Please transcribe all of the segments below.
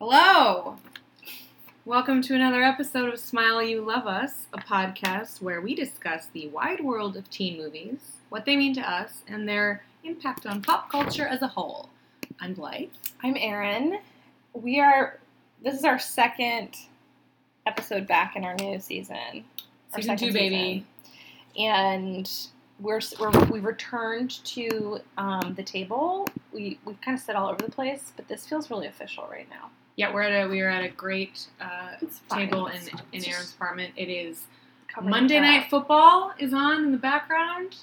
Hello! Welcome to another episode of Smile You Love Us, a podcast where we discuss the wide world of teen movies, what they mean to us, and their impact on pop culture as a whole. I'm Blythe. I'm Erin. We are. This is our second episode back in our new season. Our Season two, baby. season. And we're, we're we've returned to um, the table. We we've kind of sit all over the place, but this feels really official right now. Yeah, we're at a we are at a great uh, table in in Erin's apartment. It is Monday Night. Football is on in the background,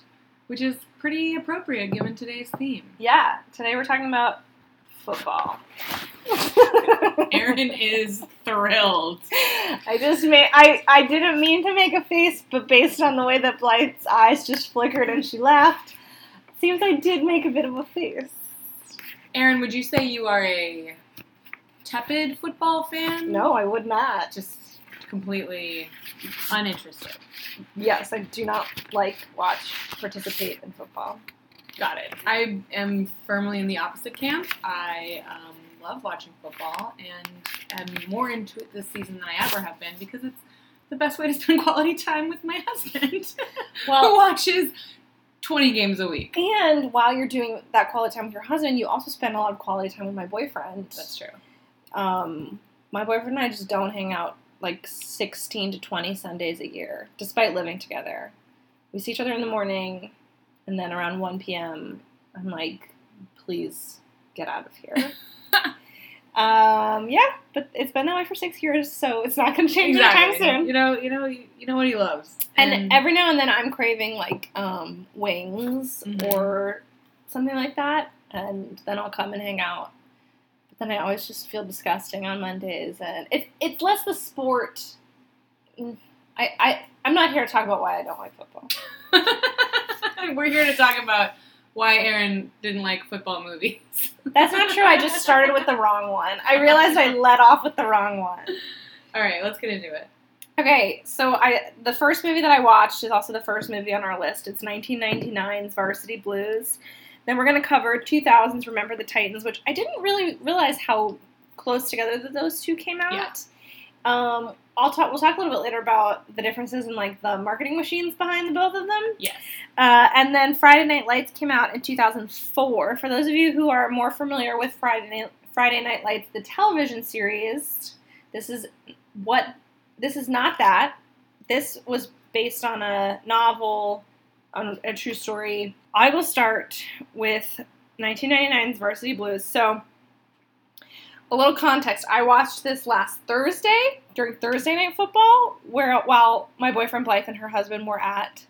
which is pretty appropriate given today's theme. Yeah. Today we're talking about football. Erin is thrilled. I just made. I I didn't mean to make a face, but based on the way that Blythe's eyes just flickered and she laughed, seems I did make a bit of a face. Erin, would you say you are a tepid football fan? No, I would not. Just completely uninterested. Yes, I do not like, watch, participate in football. Got it. I am firmly in the opposite camp. I um, love watching football and am more into it this season than I ever have been because it's the best way to spend quality time with my husband, who watches 20 games a week. and while you're doing that quality time with your husband, you also spend a lot of quality time with my boyfriend. That's true. Um, my boyfriend and I just don't hang out like 16 to 20 Sundays a year, despite living together. We see each other in the morning, and then around 1 p.m., I'm like, please get out of here. um, yeah, but it's been that way for six years, so it's not going to change anytime soon. You know, you know, you know what he loves. And every now and then I'm craving like um, wings Mhm. or something like that, and then I'll come and hang out. But then I always just feel disgusting on Mondays, and it, it's less the sport. Mm, I, I I'm not here to talk about why I don't like football. We're here to talk about why Erin didn't like football movies. That's not true. I just started with the wrong one. I realized I let off with the wrong one. All right, let's get into it. Okay, so I the first movie that I watched is also the first movie on our list. It's 1999's Varsity Blues. Then we're going to cover 2000's Remember the Titans, which I didn't really realize how close together that those two came out. Yeah. Um, I'll talk. We'll talk a little bit later about the differences in like the marketing machines behind the both of them. Yes. Uh, and then Friday Night Lights came out in 2004. For those of you who are more familiar with Friday Night, Friday Night Lights, the television series, this is what this is not that. This was based on a novel, on a true story. I will start with 1999's Varsity Blues. So, a little context. I watched this last Thursday during Thursday night football, where while my boyfriend Blythe and her husband were at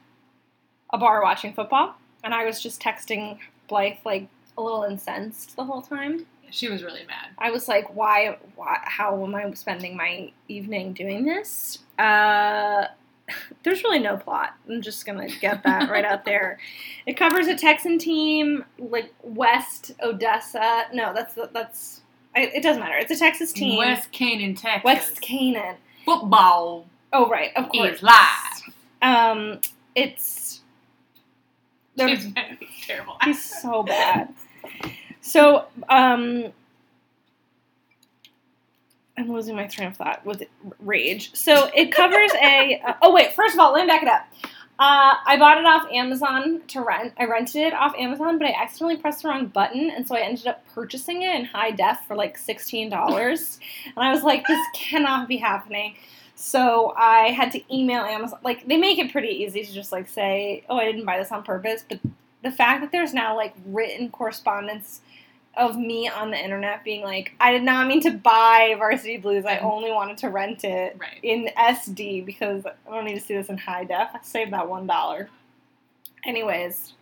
a bar watching football, and I was just texting Blythe like a little incensed the whole time. She was really mad. I was like, why, why how am I spending my evening doing this? Uh, there's really no plot. I'm just gonna get that right out there. It covers a Texan team, like West Odessa. No, that's that's. I, it doesn't matter. It's a Texas team. West Canaan, Texas. West Canaan. football Oh right, of course. is live. Um, it's. they're- terrible. He's so bad. So, um, I'm losing my train of thought with rage. So it covers a. Uh, oh wait, first of all, let me back it up. Uh, I bought it off Amazon to rent. I rented it off Amazon, but I accidentally pressed the wrong button, and so I ended up purchasing it in high def for like sixteen dollars. and I was like, this cannot be happening. So I had to email Amazon. Like they make it pretty easy to just like say, "Oh, I didn't buy this on purpose," but the fact that there's now like written correspondence of me on the internet being like, I did not mean to buy Varsity Blues. I only wanted to rent it Right. in SD because I don't need to see this in high def. I saved that one dollar. Anyways,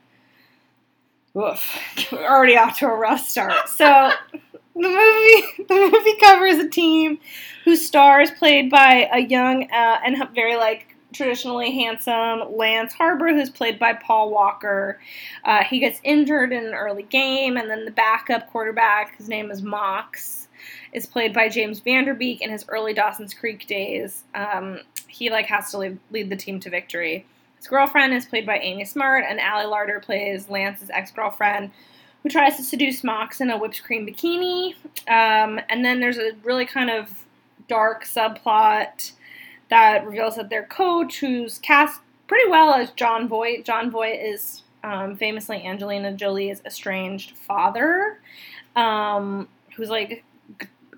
oof, we're already off to a rough start. So the movie, the movie covers a team whose star is played by a young uh, and very like traditionally handsome Lance Harbor, who's played by Paul Walker. Uh, he gets injured in an early game, and then the backup quarterback, his name is Mox, is played by James Van Der Beek in his early Dawson's Creek days. Um, he like has to lead, lead the team to victory. His girlfriend is played by Amy Smart, and Ali Larter plays Lance's ex-girlfriend, who tries to seduce Mox in a whipped cream bikini. Um, and then there's a really kind of dark subplot that reveals that their coach, who's cast pretty well as Jon Voight, Jon Voight is um, famously Angelina Jolie's estranged father, um, who's like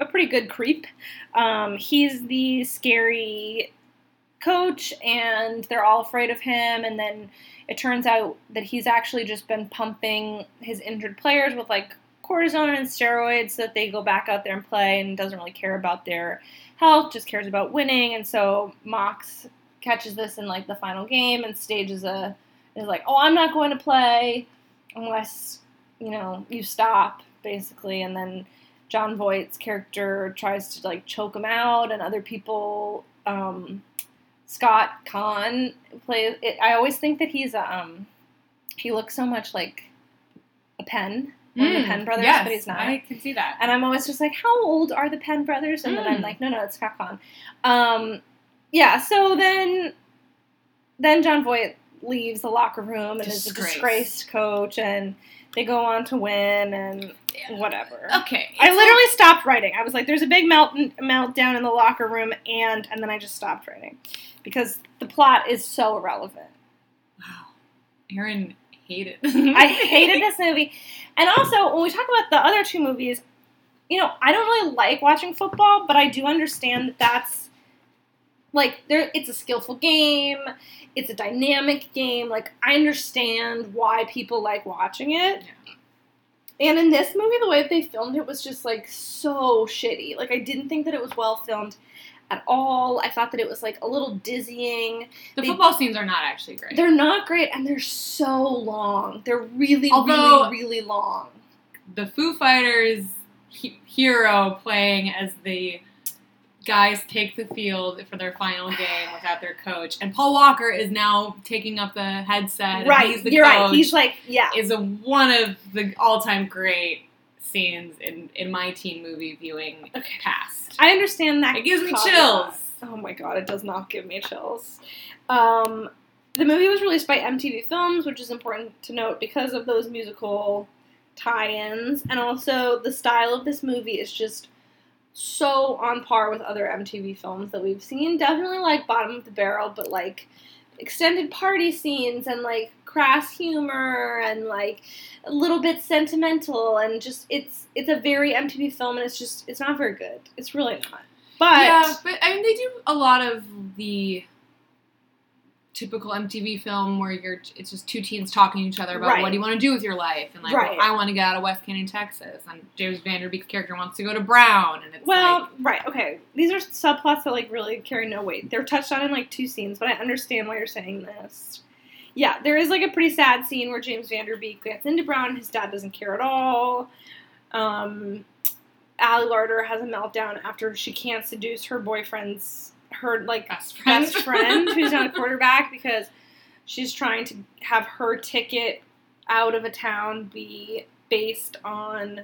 a pretty good creep. Um, he's the scary coach, and they're all afraid of him. And then it turns out that he's actually just been pumping his injured players with like cortisone and steroids so that they go back out there and play and doesn't really care about their health, just cares about winning. And so Mox catches this in like the final game and stages a is like, oh, I'm not going to play unless you know you stop basically, and then Jon Voight's character tries to like choke him out, and other people. Um, Scott Caan plays. It, I always think that he's a. Um, he looks so much like a Penn, one of the Mm, Penn brothers, yes, but he's not. I can see that. And I'm always just like, how old are the Penn brothers? And then I'm Mm. like, no, no, it's Caan. Um, yeah. So then, then Jon Voight leaves the locker room and is a disgraced coach, and they go on to win and whatever. Okay. I literally stopped writing. I was like, "There's a big melt meltdown in the locker room," and and then I just stopped writing because the plot is so irrelevant. Wow. Erin hated. I hated this movie. And also, when we talk about the other two movies, you know, I don't really like watching football, but I do understand that that's like there it's a skillful game, it's a dynamic game. Like I understand why people like watching it. And in this movie, the way that they filmed it was just like so shitty. Like I didn't think that it was well filmed at all. I thought that it was like a little dizzying. The They- football scenes are not actually great. They're not great and they're so long. They're really, Although- really, really long. the Foo Fighters he- hero playing as the guys take the field for their final game without their coach, and Paul Walker is now taking up the headset. right. he's the You're right. He's like, yeah. is a one of the all-time great scenes in in my teen movie viewing Okay. past. I understand that. It gives me chills. Oh my god, it does not give me chills. Um, the movie was released by MTV Films, which is important to note because of those musical tie-ins, and also the style of this movie is just so on par with other MTV films that we've seen. Definitely like bottom of the barrel, but like extended party scenes and like crass humor and like a little bit sentimental and just it's it's a very MTV film and it's just it's not very good. It's really not. But yeah, but I mean, they do a lot of the typical MTV film where you're it's just two teens talking to each other about Right. what do you want to do with your life, and like, Right. well, I want to get out of West Canaan, Texas, and James Van Der Beek's character wants to go to Brown, and it's Well, like, right, okay. These are subplots that like really carry no weight. They're touched on in like two scenes, but I understand why you're saying this. Yeah, there is like a pretty sad scene where James Van Der Beek gets into Brown his dad doesn't care at all. Um, Ali Larter has a meltdown after she can't seduce her boyfriend's her like best friend, best friend who's not a quarterback because she's trying to have her ticket out of a town be based on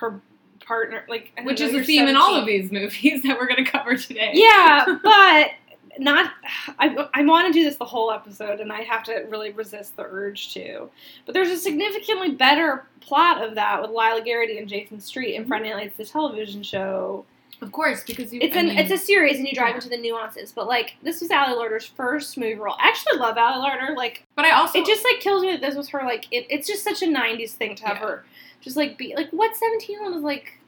her partner like which know, is a theme in all of these movies that we're going to cover today. yeah but not I, I want to do this the whole episode and i have to really resist the urge to. But there's a significantly better plot of that with lyla garrity and jason street in mm-hmm. friday night lights the television show of course, because you. It's I an mean, it's a series, and you drive yeah. into the nuances. But like, this was Ali Larter's first movie role. I actually love Ali Larter. Like, but I also it just like kills me that this was her. Like, it, it's just such a '90s thing to have Yeah. her just like be like what 17 year old is like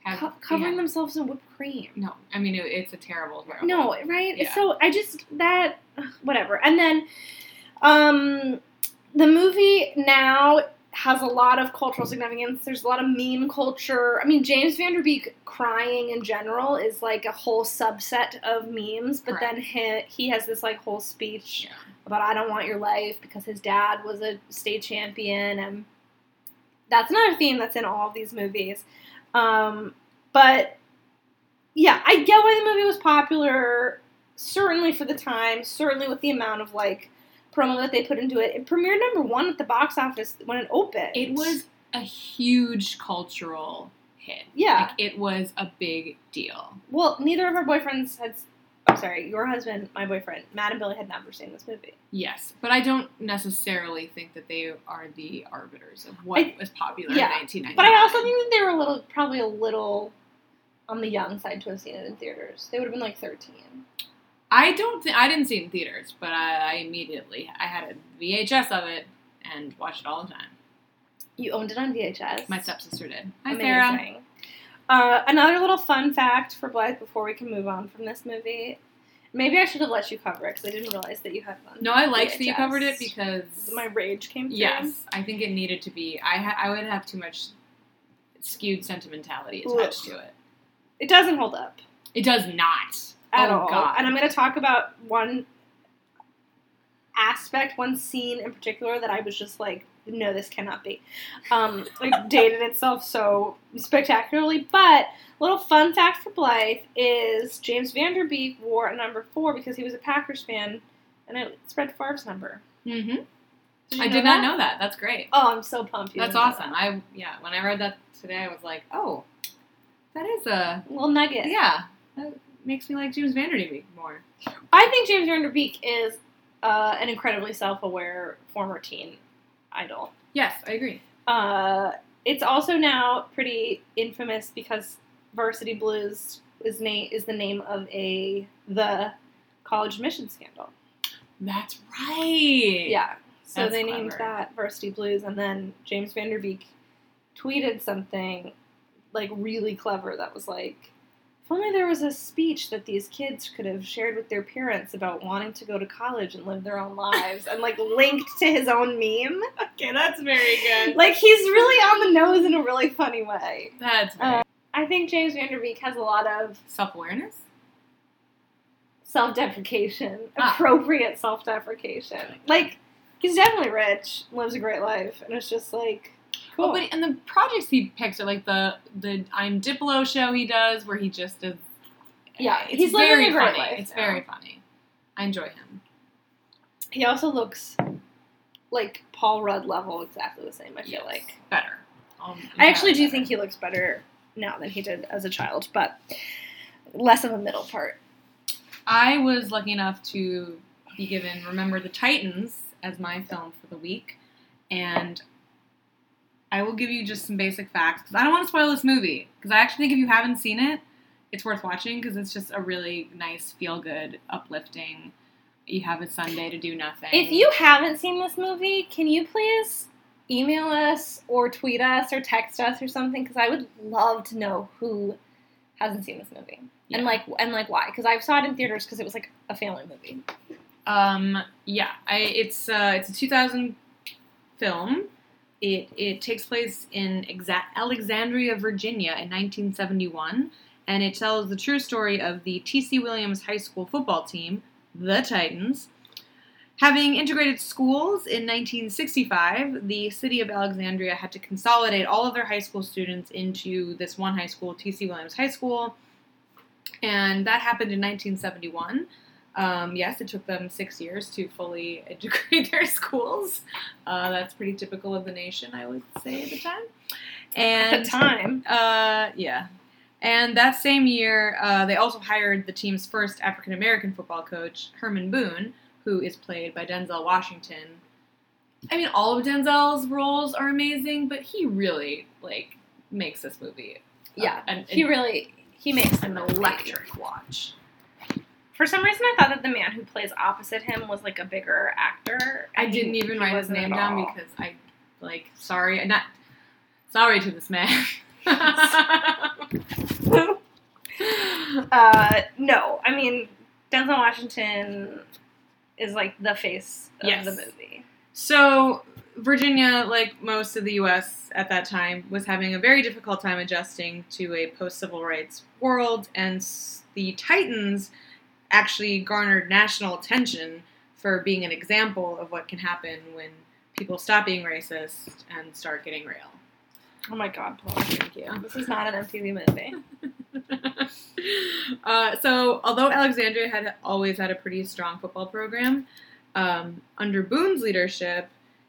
have, co- covering yeah. themselves in whipped cream. No, I mean it, it's a terrible, terrible. No, right? So I just that whatever. And then, um, the movie now has a lot of cultural significance. There's a lot of meme culture. I mean, James Van Der Beek crying in general is like a whole subset of memes. But then he he has this like whole speech Yeah. about I don't want your life because his dad was a state champion and that's another theme that's in all of these movies. Um, but yeah, I get why the movie was popular. Certainly for the time, certainly with the amount of like promo that they put into it. It premiered number one at the box office when it opened. It was a huge cultural hit. Yeah. Like, it was a big deal. Well, neither of our boyfriends had I'm sorry, your husband, my boyfriend, Matt and Billy had never seen this movie. Yes, but I don't necessarily think that they are the arbiters of what I- was popular yeah, in 1999. But I also think that they were a little, probably a little on the young side to have seen it in theaters. They would have been like 13. I don't. Th- I didn't see it in theaters, but I, I immediately I had a VHS of it and watched it all the time. You owned it on VHS. My stepsister did. Hi, Sarah. Amazing. Uh, another little fun fact for Blythe before we can move on from this movie. Maybe I should have let you cover it because I didn't realize that you had one. No, I liked that you covered it because My rage came through. yes, I think it needed to be. I ha- I would have too much skewed sentimentality attached to it. It doesn't hold up It does not at oh, all. God. And I'm going to talk about one aspect, one scene in particular that I was just like, no, this cannot be. Um, like dated itself so spectacularly. But little fun fact for Blythe is James Van Der Beek wore a number four because he was a Packers fan, and it's Brett Favre's number. Mm-hmm. Did I did that? not know that. That's great. Oh, I'm so pumped. That's awesome. that. I yeah. When I read that today, I was like, oh, that is a Little nugget. yeah. That makes me like James Van Der Beek more. I think James Van Der Beek is uh, an incredibly self-aware former teen idol. Yes, I agree. Uh, it's also now pretty infamous because Varsity Blues is name is the name of a the college admission scandal. That's right. Yeah, so That's they named that Varsity Blues, and then James Van Der Beek tweeted something like really clever that was like. If only there was a speech that these kids could have shared with their parents about wanting to go to college and live their own lives, and like linked to his own meme. Okay, that's very good. Like he's really on the nose in a really funny way. That's Uh, I think James Van Der Beek has a lot of self awareness. self-deprecation, Ah. appropriate self-deprecation. Like he's definitely rich, lives a great life, and it's just like cool. Oh, but and the projects he picks are like the the I'm Diplo show he does where he just is. Yeah, it's he's very funny. life it's very funny. I enjoy him. he also looks like Paul Rudd level, exactly the same. I feel Yes. like better. Um, I actually do better. think he looks better now than he did as a child, but less of a middle part. I was lucky enough to be given Remember the Titans as my film for the week, and I will give you just some basic facts because I don't want to spoil this movie because I actually think if you haven't seen it, it's worth watching because it's just a really nice, feel good, uplifting. You have a Sunday to do nothing. If you haven't seen this movie, can you please email us or tweet us or text us or something? Because I would love to know who hasn't seen this movie Yeah. and like and like why. Because I saw it in theaters because it was like a family movie. Um, yeah, I, it's uh, it's a 2000 film. It it takes place in exa- Alexandria, Virginia, in 1971, and it tells the true story of the T.C. Williams High School football team, the Titans. Having integrated schools in 1965, the city of Alexandria had to consolidate all of their high school students into this one high school, T.C. Williams High School, and that happened in 1971. Um, yes, it took them six years to fully integrate their schools. Uh, that's pretty typical of the nation, I would say, at the time. And At the time, uh, yeah. And that same year, uh, they also hired the team's first African American football coach, Herman Boone, who is played by Denzel Washington. I mean, all of Denzel's roles are amazing, but he really like makes this movie. uh, yeah, an, he really he makes an electric watch. For some reason, I thought that the man who plays opposite him was like a bigger actor. I didn't even write his name down because I like sorry, not sorry to this man. Uh, no, I mean Denzel Washington is like the face of Yes. the movie. So, Virginia, like most of the U.S. at that time, was having a very difficult time adjusting to a post civil rights world, and the Titans actually garnered national attention for being an example of what can happen when people stop being racist and start getting real. Oh my god, Paul, thank you. This is not an MTV movie. uh, so, although Alexandria had always had a pretty strong football program, um, under Boone's leadership,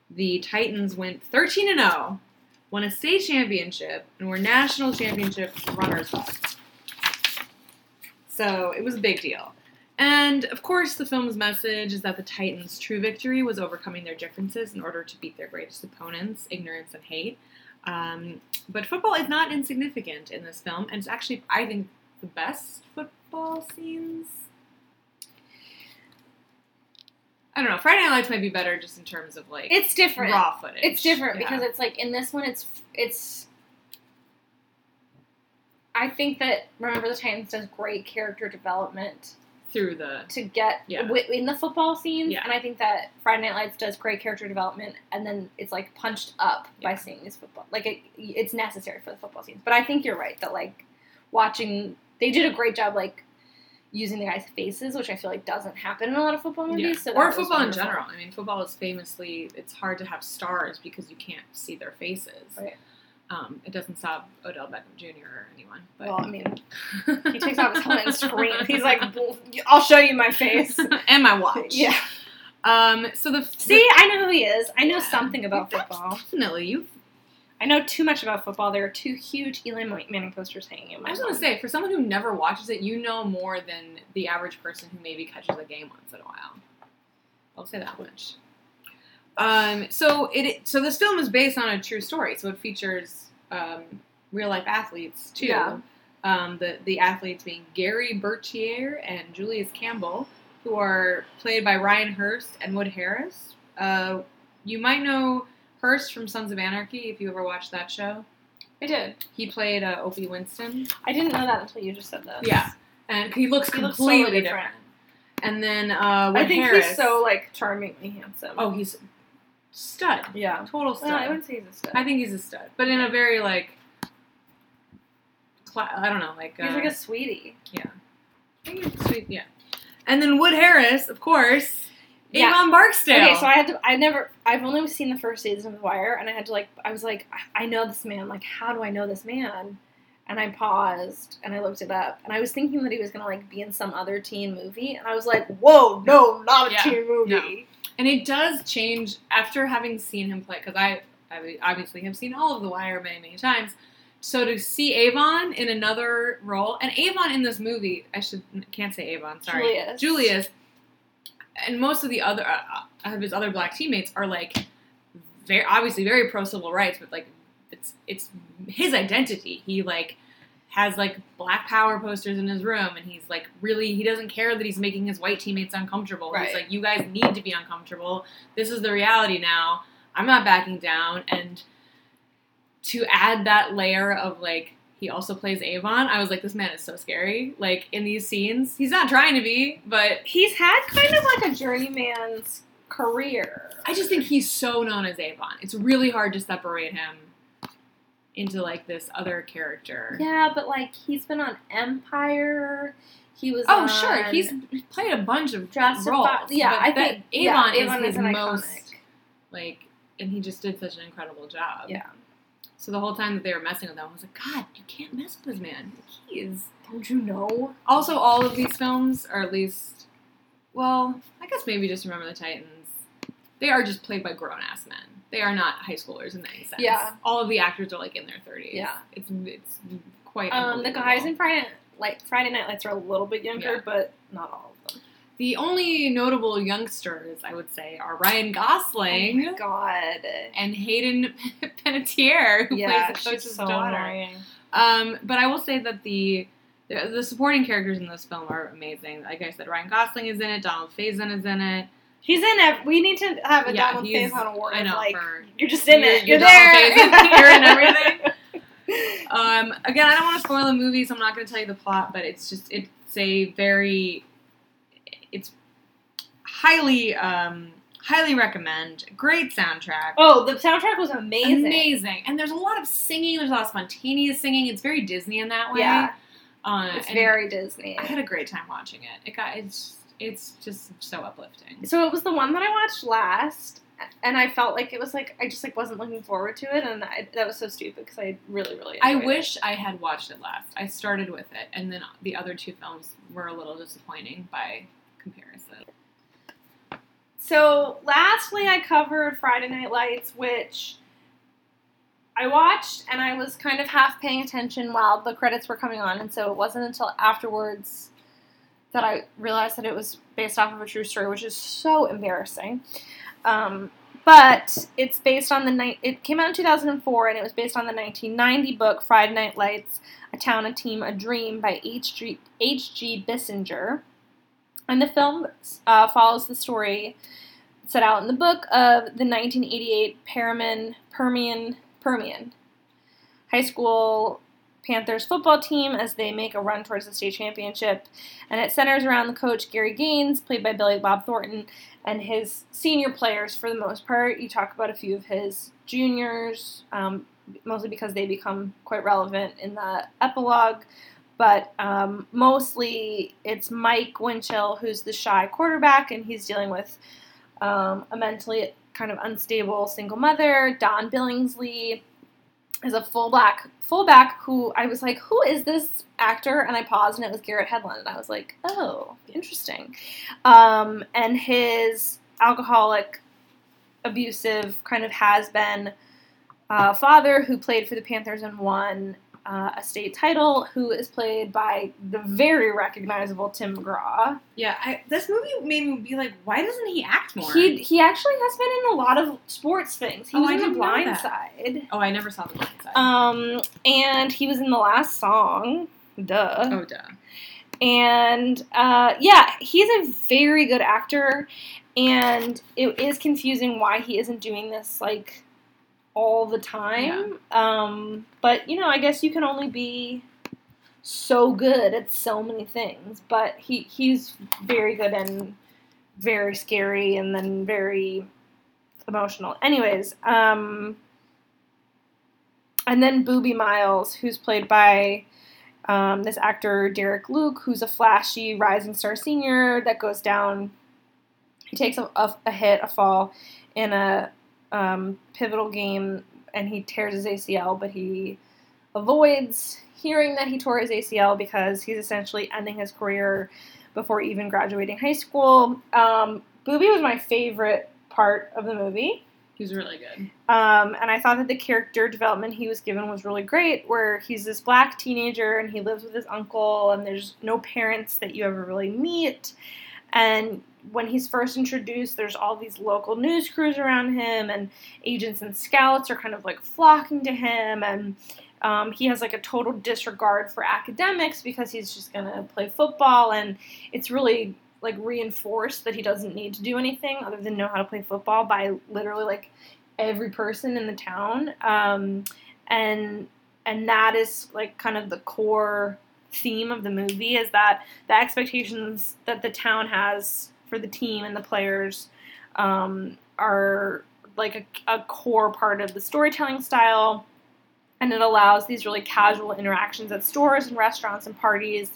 the Titans went 13 and 0, won a state championship, and were national championship runners up. So it was a big deal. And of course, the film's message is that the Titans' true victory was overcoming their differences in order to beat their greatest opponents, ignorance and hate. Um, but football is not insignificant in this film, and it's actually, I think, the best football scenes. I don't know. Friday Night Lights might be better just in terms of like It's different. raw footage. It's different Yeah. because it's like in this one, it's it's. I think that Remember the Titans does great character development through the to get Yeah. wi- in the football scenes, Yeah. and I think that Friday Night Lights does great character development, and then it's like punched up by Yeah. seeing these football. Like it, it's necessary for the football scenes. But I think you're right that like watching, they did a great job like using the guys' faces, which I feel like doesn't happen in a lot of football movies. yeah. So or football in general. I mean, football is famously it's hard to have stars because you can't see their faces. Right. Um, it doesn't stop Odell Beckham Jr. or anyone. But Well, I mean, he takes off his helmet and screams. He's like, "I'll show you my face." and my watch. yeah. Um. So the See, I know who he is. I know Yeah. something about football. Definitely, you. I know too much about football. There are two huge Eli Manning posters hanging in my I was gonna say, for someone who never watches it, you know more than the average person who maybe catches a game once in a while. I'll say that much. Um, so it so this film is based on a true story. So it features um, real life athletes too. Yeah. Um, the the athletes being Gerry Bertier and Julius Campbell, who are played by Ryan Hurst and Wood Harris. Uh, you might know Hurst from Sons of Anarchy if you ever watched that show. I did. He played uh, Opie Winston. I didn't know that until you just said that. Yeah. and he looks He looks completely totally different. different. And then uh, Wood I think Harris. he's so like charmingly handsome. oh, he's stud, yeah. total stud. Well, I wouldn't say he's a stud. I think he's a stud, but in a very like, cla- I don't know, like he's uh, like a sweetie. Yeah. I think he's sweet, yeah. And then Wood Harris, of course, Yeah. Avon Barksdale. Okay, so I had to. I never. I've only seen the first season of The Wire, and I had to like. I was like, I- I know this man. Like, how do I know this man? And I paused and I looked it up, and I was thinking that he was gonna like be in some other teen movie, and I was like, Whoa, no, not a Yeah, teen movie. no. And it does change after having seen him play, because I, I obviously have seen all of The Wire many, many times. So to see Avon in another role, and Avon in this movie, I should can't say Avon, sorry, Julius. Julius, and most of the other uh, of his other black teammates are like very obviously very pro civil rights, but like it's it's his identity. He like has like black power posters in his room and he's like really he doesn't care that he's making his white teammates uncomfortable. Right. He's like you guys need to be uncomfortable. This is the reality now. I'm not backing down and to add that layer of like he also plays Avon, I was like this man is so scary. Like in these scenes, he's not trying to be, but He's had kind of like a journeyman's career. I just think he's so known as Avon. It's really hard to separate him into like this other character. Yeah, but like he's been on Empire. He was. Oh, sure. He's played a bunch of Justified. roles. Yeah, but I think Avon, yeah, Avon is is his most iconic. like, and he just did such an incredible job. Yeah. So the whole time that they were messing with him, I was like, God, you can't mess with this man. He is. Don't you know? Also, all of these films, or at least, well, I guess maybe just Remember the Titans. They are just played by grown ass men. They are not high schoolers in any sense. Yeah. All of the actors are like in their thirties. Yeah. It's it's quite. Um, the guys in Friday like Friday Night Lights are a little bit younger, Yeah. but not all of them. The only notable youngsters, I would say, are Ryan Oh Gosling my god. and Hayden Panettiere, who yeah, plays the coach's so daughter. Um, but I will say that the, the the supporting characters in this film are amazing. Like I said, Ryan Gosling is in it. Donald Faison is in it. He's in it. We need to have a Yeah, Donald Faison award. I know like for you're just in you're- it. you're You're, there. You're in everything. Um, again, I don't want to spoil the movie, so I'm not going to tell you the plot. But it's just it's a very it's highly um, highly recommend. Great soundtrack. Oh, the soundtrack was amazing. Amazing. And there's a lot of singing. There's a lot of spontaneous singing. It's very Disney in that way. Yeah, Uh, it's very Disney. I had a great time watching it. It got it's it's just so uplifting. So it was the one that I watched last, and I felt like it was like I just like wasn't looking forward to it, and I, that was so stupid because I really really. I enjoyed it. wish I had watched it last. I started with it, and then the other two films were a little disappointing by comparison. So lastly, I covered Friday Night Lights, which I watched, and I was kind of half paying attention while the credits were coming on, and so it wasn't until afterwards that I realized that it was based off of a true story, which is so embarrassing. Um, but it's based on the night. It came out in 2004, and it was based on the 1990 book Friday Night Lights: A Town, a Team, a Dream by H.G. H.G. Bissinger. And the film uh, follows the story set out in the book of the 1988 Permian Permian Permian high school Panthers football team as they make a run towards the state championship. And it centers around the coach Gary Gaines, played by Billy Bob Thornton, and his senior players for the most part. You talk about a few of his juniors, um, mostly because they become quite relevant in the epilogue. But um, mostly it's Mike Winchell, who's the shy quarterback, and he's dealing with um, a mentally kind of unstable single mother. Don Billingsley is a full fullback fullback who I was like, who is this actor? And I paused, and it was Garrett Hedlund, and I was like, oh, interesting. Um, and his alcoholic, abusive, kind of has been uh, father who played for the Panthers and won uh, a state title, who is played by the very recognizable Tim McGraw. Yeah, I, this movie made me be like, why doesn't he act more? He he actually has been in a lot of sports things. He Oh, was I in The Blind. Side. oh, I never saw the blind side. Um, and he was in the last song. Duh. oh, duh. And uh, yeah, he's a very good actor, and it is confusing why he isn't doing this like all the time. Um, but you know, I guess you can only be so good at so many things. But he he's very good and very scary, and then very emotional. Anyways, um, and then Boobie Miles, who's played by um, this actor Derek Luke, who's a flashy rising star senior that goes down. He takes a, a, a hit, a fall, in a um, pivotal game, and he tears his ACL, but he avoids hearing that he tore his ACL because he's essentially ending his career before even graduating high school. Um, Boobie was my favorite part of the movie. He's really good. Um, and I thought that the character development he was given was really great, where he's this black teenager and he lives with his uncle, and there's no parents that you ever really meet. And when he's first introduced, there's all these local news crews around him, and agents and scouts are kind of like flocking to him, and um, he has like a total disregard for academics because he's just gonna play football, and it's really like reinforced that he doesn't need to do anything other than know how to play football by literally like every person in the town um, and and that is like kind of the core theme of the movie is that the expectations that the town has for the team and the players um, are like a, a core part of the storytelling style and it allows these really casual interactions at stores and restaurants and parties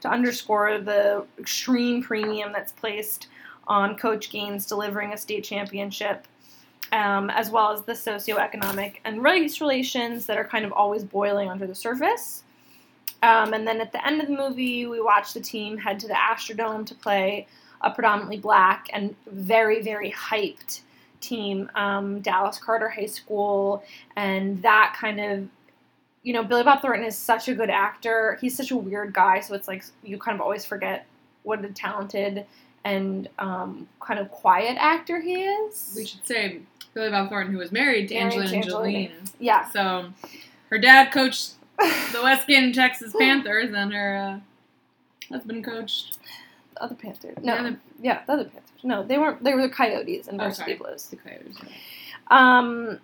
to underscore the extreme premium that's placed on Coach Gaines delivering a state championship, um, as well as the socioeconomic and race relations that are kind of always boiling under the surface. Um, and then at the end of the movie, we watch the team head to the Astrodome to play a predominantly black and very, very hyped team, um, Dallas Carter High School, and that kind of you know, Billy Bob Thornton is such a good actor. He's such a weird guy, so it's like you kind of always forget what a talented and um, kind of quiet actor he is. We should say Billy Bob Thornton, who was married to Angelina Angelina. Jolie. yeah. So her dad coached the West Canaan Texas Panthers, and her uh, husband coached other Panthers. the No, other- yeah, the other Panthers. No, they weren't. They were the Coyotes and Oh, Varsity sorry. Blues. the Coyotes. Um,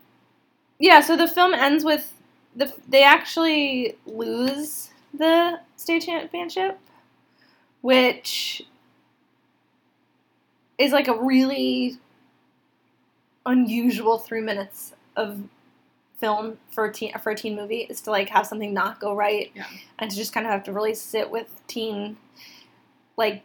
yeah. So the film ends with the they actually lose the state championship, which is like a really unusual three minutes of film for a teen for a teen movie is to like have something not go right Yeah. and to just kind of have to really sit with teen like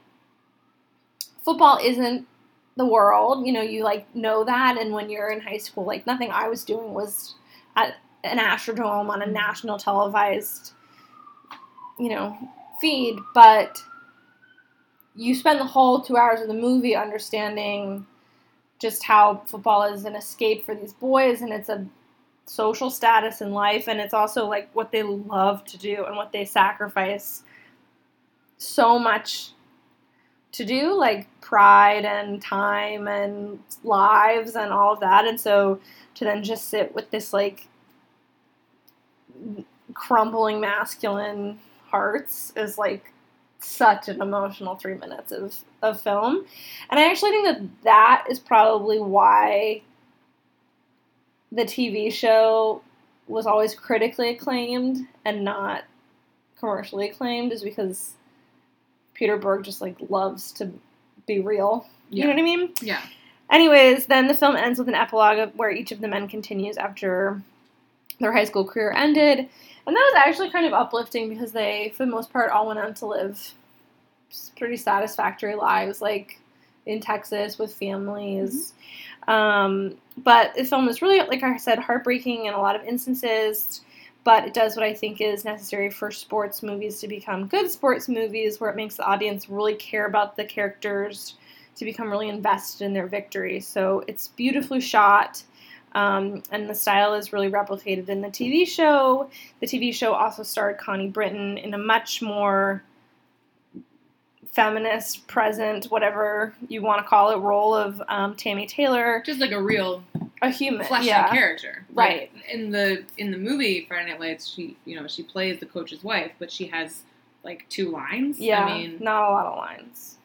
football isn't the world you know you like know that and when you're in high school like nothing i was doing was at an astrodome on a national televised you know feed but you spend the whole two hours of the movie understanding just how football is an escape for these boys and it's a social status in life and it's also like what they love to do and what they sacrifice so much to do, like pride and time and lives and all of that. And so to then just sit with this like crumbling masculine hearts is like such an emotional three minutes of, of film. And I actually think that that is probably why the TV show was always critically acclaimed and not commercially acclaimed is because Peter Berg just like loves to be real. You know what I mean? Yeah. Anyways, then the film ends with an epilogue of where each of the men continues after their high school career ended. And that was actually kind of uplifting because they, for the most part, all went on to live pretty satisfactory lives, like in Texas with families. Um, but the film is really, like I said, heartbreaking in a lot of instances. But it does what I think is necessary for sports movies to become good sports movies, where it makes the audience really care about the characters, to become really invested in their victory. So it's beautifully shot. Um, and the style is really replicated in the TV show. The TV show also starred Connie Britton in a much more feminist, present, whatever you want to call it, role of um, Tammy Taylor, Just like a real a human. fleshed yeah. out character. Right. Like, in the in the movie Friday Night Lights, she you know she plays the coach's wife, but she has like two lines. Yeah, I mean, not a lot of lines.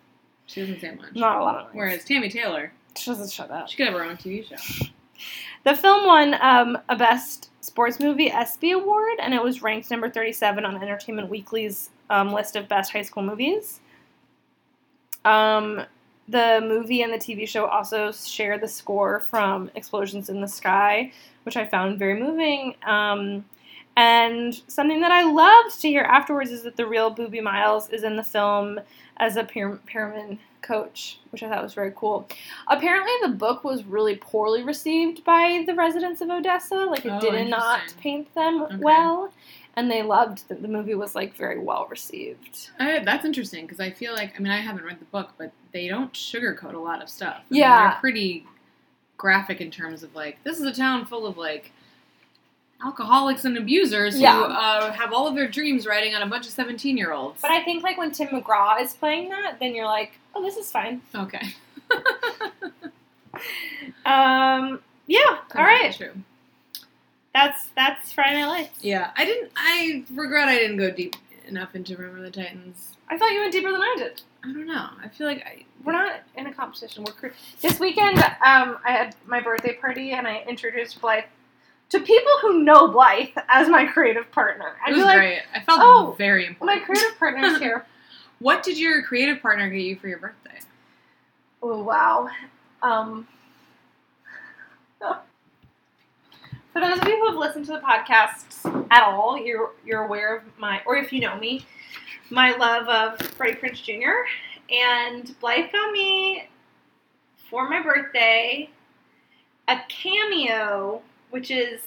she doesn't say much. Not a lot of lines. Whereas Tammy Taylor, she doesn't shut up. she could have her own TV show. The film won um, a Best Sports Movie ESPY award, and it was ranked number 37 on Entertainment Weekly's um, list of best high school movies. Um, the movie and the TV show also share the score from Explosions in the Sky, which I found very moving. Um, and something that I loved to hear afterwards is that the real Boobie Miles is in the film as a pyram- pyramid coach, which I thought was very cool. Apparently, the book was really poorly received by the residents of Odessa. Like, it Oh, did not paint them Okay. well. And they loved that the movie was like very well received. I, that's interesting because I feel like I mean I haven't read the book, but they don't sugarcoat a lot of stuff. I mean, Yeah. they're pretty graphic in terms of like this is a town full of like alcoholics and abusers Yeah. who uh, have all of their dreams riding on a bunch of seventeen year olds. But I think like when Tim McGraw is playing that, then you're like, oh, this is fine. okay, Um, yeah. All right. True. That's that's Friday Night Lights. Yeah, I didn't. I regret I didn't go deep enough into Remember the Titans. I thought you went deeper than I did. I don't know. I feel like I. We're not in a competition. We're cre- this weekend. Um, I had my birthday party and I introduced Blythe to people who know Blythe as my creative partner. It I'd was be like, great. I felt "Oh, very important. my creative partner's here. What did your creative partner get you for your birthday? Oh wow. Um, for those of you who have listened to the podcast at all, you're you're aware of my, or if you know me, my love of Freddie Prinze Jr. And Blythe got me for my birthday a cameo, which is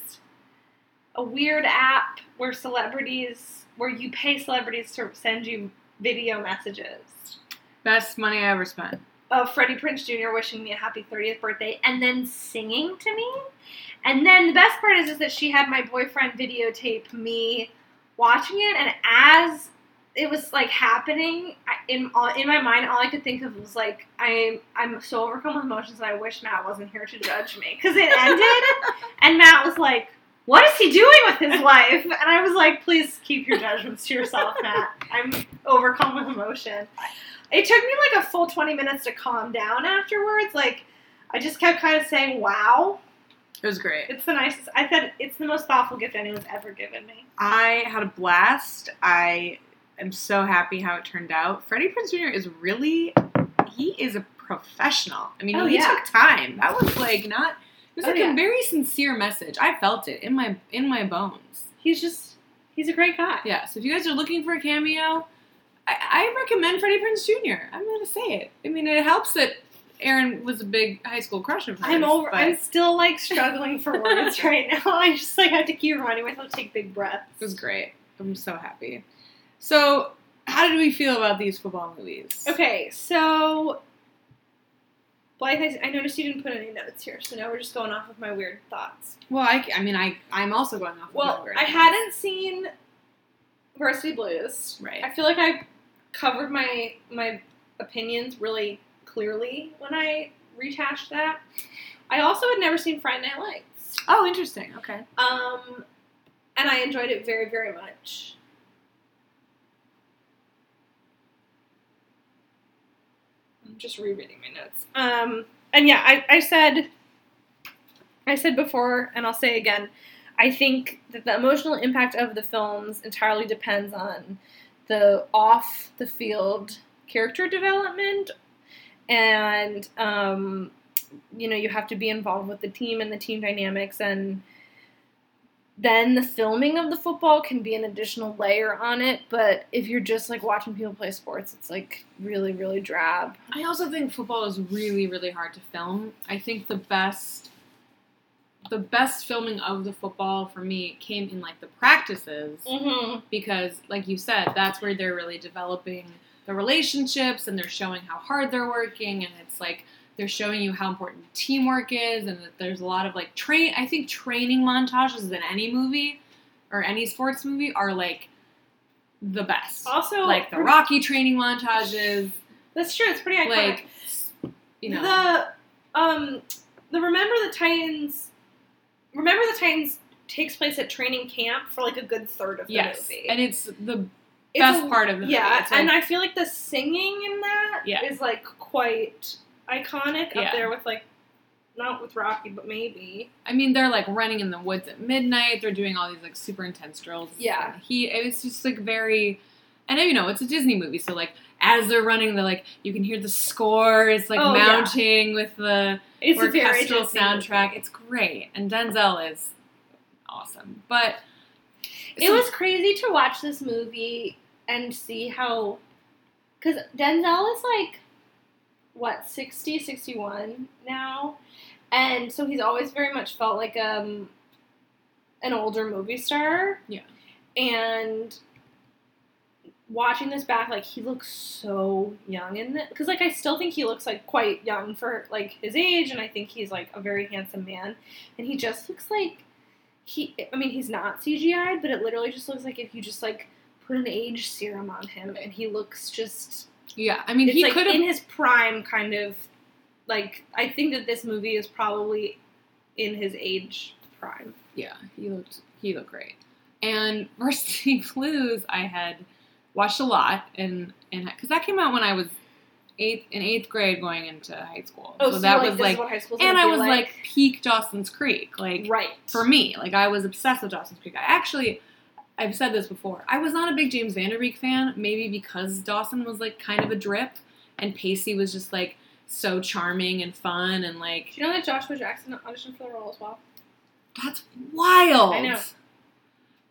a weird app where celebrities, where you pay celebrities to send you video messages Best money I ever spent. of Freddie Prinze Jr. wishing me a happy 30th birthday and then singing to me. And then the best part is, is that she had my boyfriend videotape me watching it, and as it was like happening in all, in my mind, all I could think of was like I'm I'm so overcome with emotions, and I wish Matt wasn't here to judge me because it ended, and Matt was like. What is he doing with his life? And I was like, please keep your judgments to yourself, Matt. I'm overcome with emotion. It took me like a full 20 minutes to calm down afterwards. Like, I just kept kind of saying, wow. It was great. It's the nicest. I said, it's the most thoughtful gift anyone's ever given me. I had a blast. I am so happy how it turned out. Freddie Prinze Jr. is really he is a professional. I mean, Oh, he yeah. took time. That was like not it was Oh, like yeah. a very sincere message. I felt it in my in my bones. He's just, he's a great guy. Yeah, so if you guys are looking for a cameo, I, I recommend Freddie Prinze Jr. I'm gonna say it. I mean, it helps that Aaron was a big high school crush of hers. I'm over, but I'm still like struggling for words right now. I just like had to keep reminding myself to take big breaths. It was great. I'm so happy. So, how did we feel about these football movies? Okay, so Blythe, I- noticed you didn't put any notes here, so now we're just going off of my weird thoughts. Well, I, I mean, I, I'm also going off. of Well, word. I hadn't seen Varsity Blues. Right. I feel like I covered my my opinions really clearly when I rehashed that. I also had never seen Friday Night Lights. Oh, interesting. Okay. Um, and I enjoyed it very, very much. I'm just rereading my notes. Um, and yeah, I, I said, I said before, and I'll say again, I think that the emotional impact of the films entirely depends on the off the field character development and um, you know you have to be involved with the team and the team dynamics and then the filming of the football can be an additional layer on it but if you're just like watching people play sports it's like really really drab I also think football is really, really hard to film. I think the best, the best filming of the football for me came in like the practices mm-hmm. because, like you said, that's where they're really developing the relationships and they're showing how hard they're working, and it's like they're showing you how important teamwork is, and that there's a lot of like train. I think training montages in any movie or any sports movie are like the best. also Like the Rocky training montages, that's true it's pretty iconic like you know. the um the remember the titans remember the titans takes place at training camp for like a good third of the Yes, movie and it's the best a- part of the movie. yeah like- and i feel like the singing in that is Yeah. like quite iconic Yeah. up there with like not with rocky but maybe I mean, they're like running in the woods at midnight. They're doing all these like super intense drills. Yeah. He it was just like very, and you know, it's a Disney movie, so like as they're running, they're like you can hear the score. It's like Oh, yeah. mounting with the it's orchestral soundtrack. movie. It's great, and Denzel is awesome. But it was crazy to watch this movie and see how because denzel is like what 60 61 now? And so he's always very much felt like um an older movie star. Yeah. and watching this back like he looks so young in it because like i still think he looks like quite young for like his age and i think he's like a very handsome man. And he just looks like he i mean he's not cgi'd but it literally just looks like if you just like put an age serum on him and he looks just yeah. I mean, it's he like could in his prime kind of like i think that this movie is probably in his age prime Yeah, he looked he looked great. And Varsity Blues, I had watched a lot, and and because that came out when I was eighth in eighth grade, going into high school. oh so so, that like, was like, is what high school's and I was like, peak Dawson's Creek, like right for me, like I was obsessed with Dawson's Creek. I actually. I've said this before. I was not a big James Van Der Beek fan, maybe because Dawson was like kind of a drip, and Pacey was just like so charming and fun and like do you know that joshua jackson auditioned for the role as well That's wild. I know.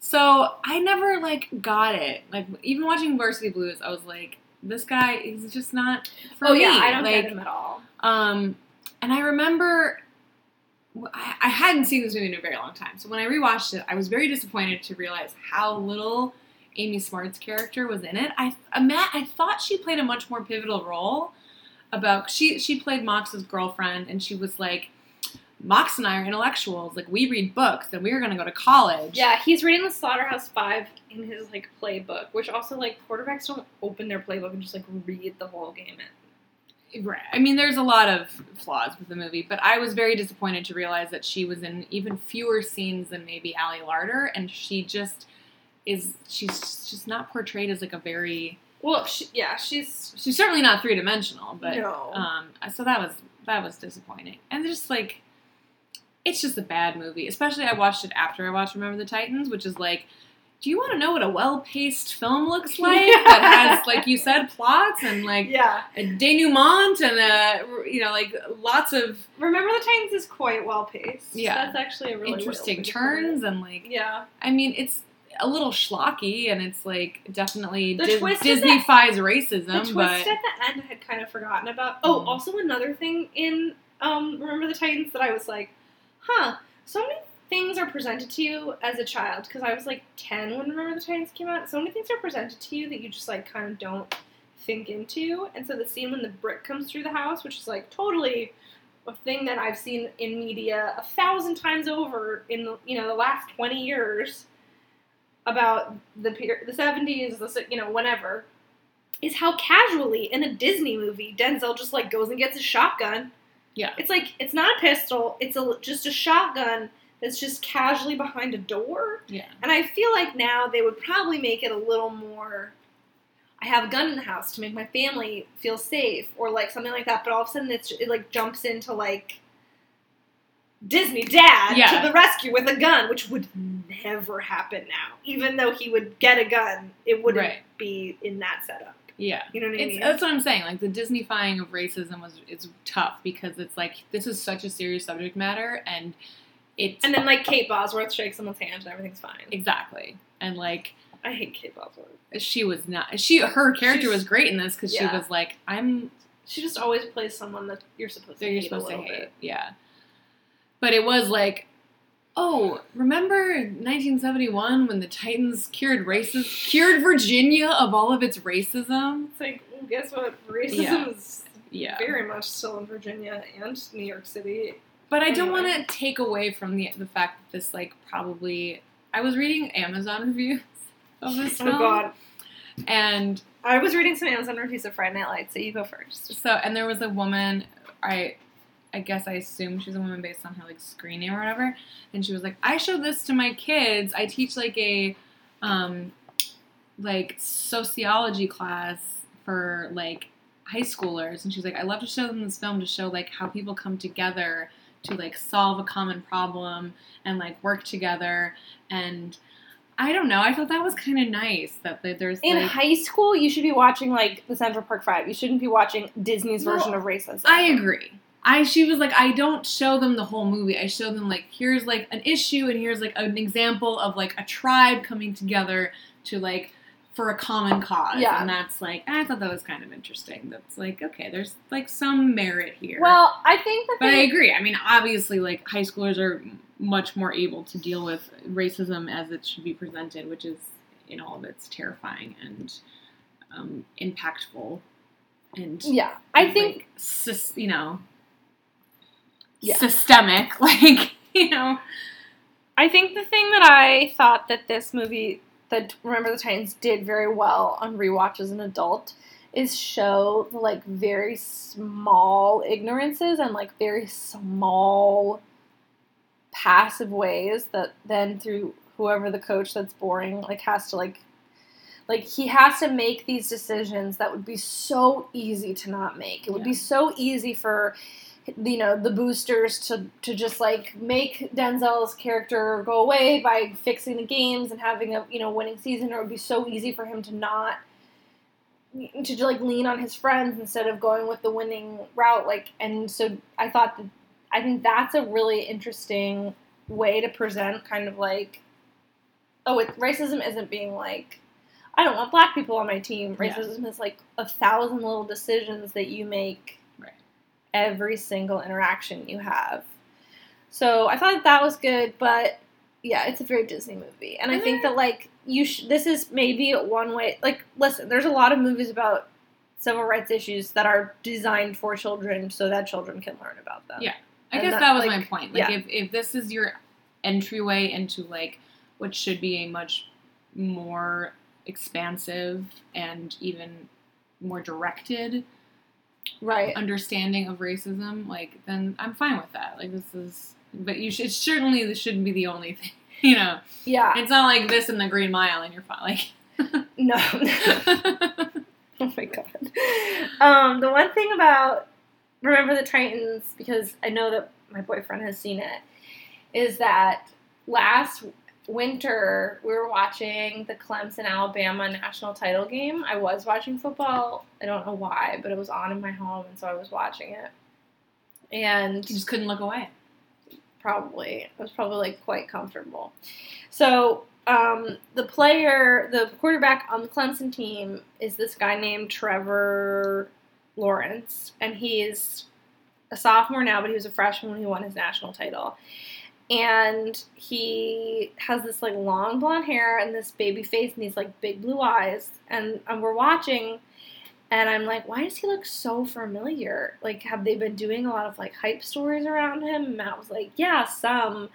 So I never like got it. Like even watching Varsity Blues, I was like, this guy is just not for oh me. yeah i don't like, get him at all Um, and I remember I, hadn't seen this movie in a very long time. So when I rewatched it, I was very disappointed to realize how little Amy Smart's character was in it. I met, I thought she played a much more pivotal role. About she she played Mox's girlfriend, and she was like, Mox and I are intellectuals. Like we read books, and we are going to go to college. Yeah, he's reading the Slaughterhouse Five in his like playbook, which also like quarterbacks don't open their playbook and just like read the whole game. Right. I mean, there's a lot of flaws with the movie, but I was very disappointed to realize that she was in even fewer scenes than maybe Ali Larter, and she just is. She's just not portrayed as like a very. Well, she, yeah, she's She's certainly not three dimensional, but no. um. So that was that was disappointing, and just like, it's just a bad movie. Especially I watched it after I watched Remember the Titans, which is like. Do you want to know what a well-paced film looks like Yeah. that has, like you said, plots and like yeah, a denouement and a you know like lots of Remember the Titans is quite well paced. Yeah. that's actually a really interesting real way to put turns and like. Yeah, I mean it's a little schlocky and it's like definitely The Dis- Disney-fies the racism, twist but at the end I had kind of forgotten about. Oh, Mm. also another thing in um, Remember the Titans that I was like, huh. So many things are presented to you as a child because I was like ten when Remember the Titans came out. So many things are presented to you that you just like kind of don't think into. And so the scene when the brick comes through the house, which is like totally a thing that I've seen in media a thousand times over in the you know the last twenty years about the the seventies, the you know whenever. is how casually in a Disney movie Denzel just like goes and gets a shotgun. Yeah. It's like it's not a pistol, it's a just a shotgun that's just casually behind a door. Yeah. And I feel like now they would probably make it a little more I have a gun in the house to make my family feel safe or like something like that, but all of a sudden it's it like jumps into like Disney dad Yeah. to the rescue with a gun, which would never happen now. Even though he would get a gun, it wouldn't Right. be in that setup. Yeah. You know what I It's, mean? that's what I'm saying. Like the Disneyfying of racism was it's tough because it's like this is such a serious subject matter and it's and then like Kate Bosworth shakes someone's hand and everything's fine. exactly and like I hate Kate Bosworth. she was not she her character She's- was great in this because yeah. she was like I'm She just always plays someone that you're supposed to you're hate supposed to hate bit. yeah but it was like oh remember 1971 when the Titans cured racism cured Virginia of all of its racism It's like, well, guess what? Racism Yeah. is yeah very much still in Virginia and New York City. But I don't want to take away from the the fact that this like probably I was reading Amazon reviews of this film. Oh god. and I was reading some Amazon reviews of Friday Night Lights, so you go first. so and there was a woman I I guess I assume she's a woman based on her like screen name or whatever, and she was like I show this to my kids. I teach like a um like sociology class for like high schoolers and she's like I love to show them this film to show like how people come together to like solve a common problem and like work together and I don't know I thought that was kind of nice that there's In like high school, you should be watching like the Central Park Five. You shouldn't be watching Disney's Well, version of racism. I agree. I she was like I don't show them the whole movie. I show them like here's like an issue and here's like an example of like a tribe coming together to like for a common cause. Yeah. And that's like I thought that was kind of interesting. That's like okay, there's like some merit here. Well, I think that but I agree. I mean, obviously like high schoolers are much more able to deal with racism as it should be presented, which is in all of its terrifying and um, impactful and yeah, I like, think you know Yeah. systemic like you know I think the thing that I thought that this movie, that Remember the Titans, did very well on rewatch as an adult is show the like very small ignorances and like very small passive ways that then through whoever the coach that's boring like has to like like he has to make these decisions that would be so easy to not make. It would be so easy for you know the boosters to to just like make Denzel's character go away by fixing the games and having a you know winning season. Or it would be so easy for him to not to like lean on his friends instead of going with the winning route. Like and so I thought that I think that's a really interesting way to present kind of like oh it, racism isn't being like I don't want black people on my team. Yeah. Racism is like a thousand little decisions that you make. Every single interaction you have. So I thought that was good, but yeah, it's a very Disney movie, and I think mm-hmm. that like you, sh- this is maybe one way. Like, listen, there's a lot of movies about civil rights issues that are designed for children so that children can learn about them. Yeah. I And guess that, that, was like, my point. Like yeah. if, if this is your entryway into like what should be a much more expansive and even more directed Right. understanding of racism, like then I'm fine with that. Like this is but you should certainly this shouldn't be the only thing. You know. Yeah. It's not like this in the Green Mile and you're fine. Like No. oh my god. Um, the one thing about Remember the Titans, because I know that my boyfriend has seen it, is that last winter we were watching the Clemson Alabama national title game. I was watching football. I don't know why, but it was on in my home, and so I was watching it. And you just couldn't look away. probably. I was probably like quite comfortable. So um, the player, the quarterback on the Clemson team is this guy named Trevor Lawrence, and he's a sophomore now, but he was a freshman when he won his national title. And he has this like long blonde hair and this baby face and these like big blue eyes. And, and we're watching, and I'm like, why does he look so familiar? Like, have they been doing a lot of like hype stories around him? And Matt was like, yeah, some.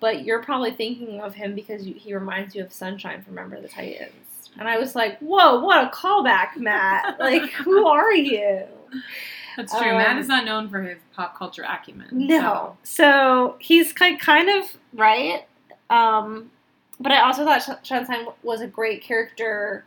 But you're probably thinking of him because you, he reminds you of Sunshine from Remember the Titans. And I was like, whoa, what a callback, Matt. like, who are you? That's true. Um, Matt is not known for his pop culture acumen. No. So he's ki- kind of right. Um, but I also thought Sh- Sunshine was a great character.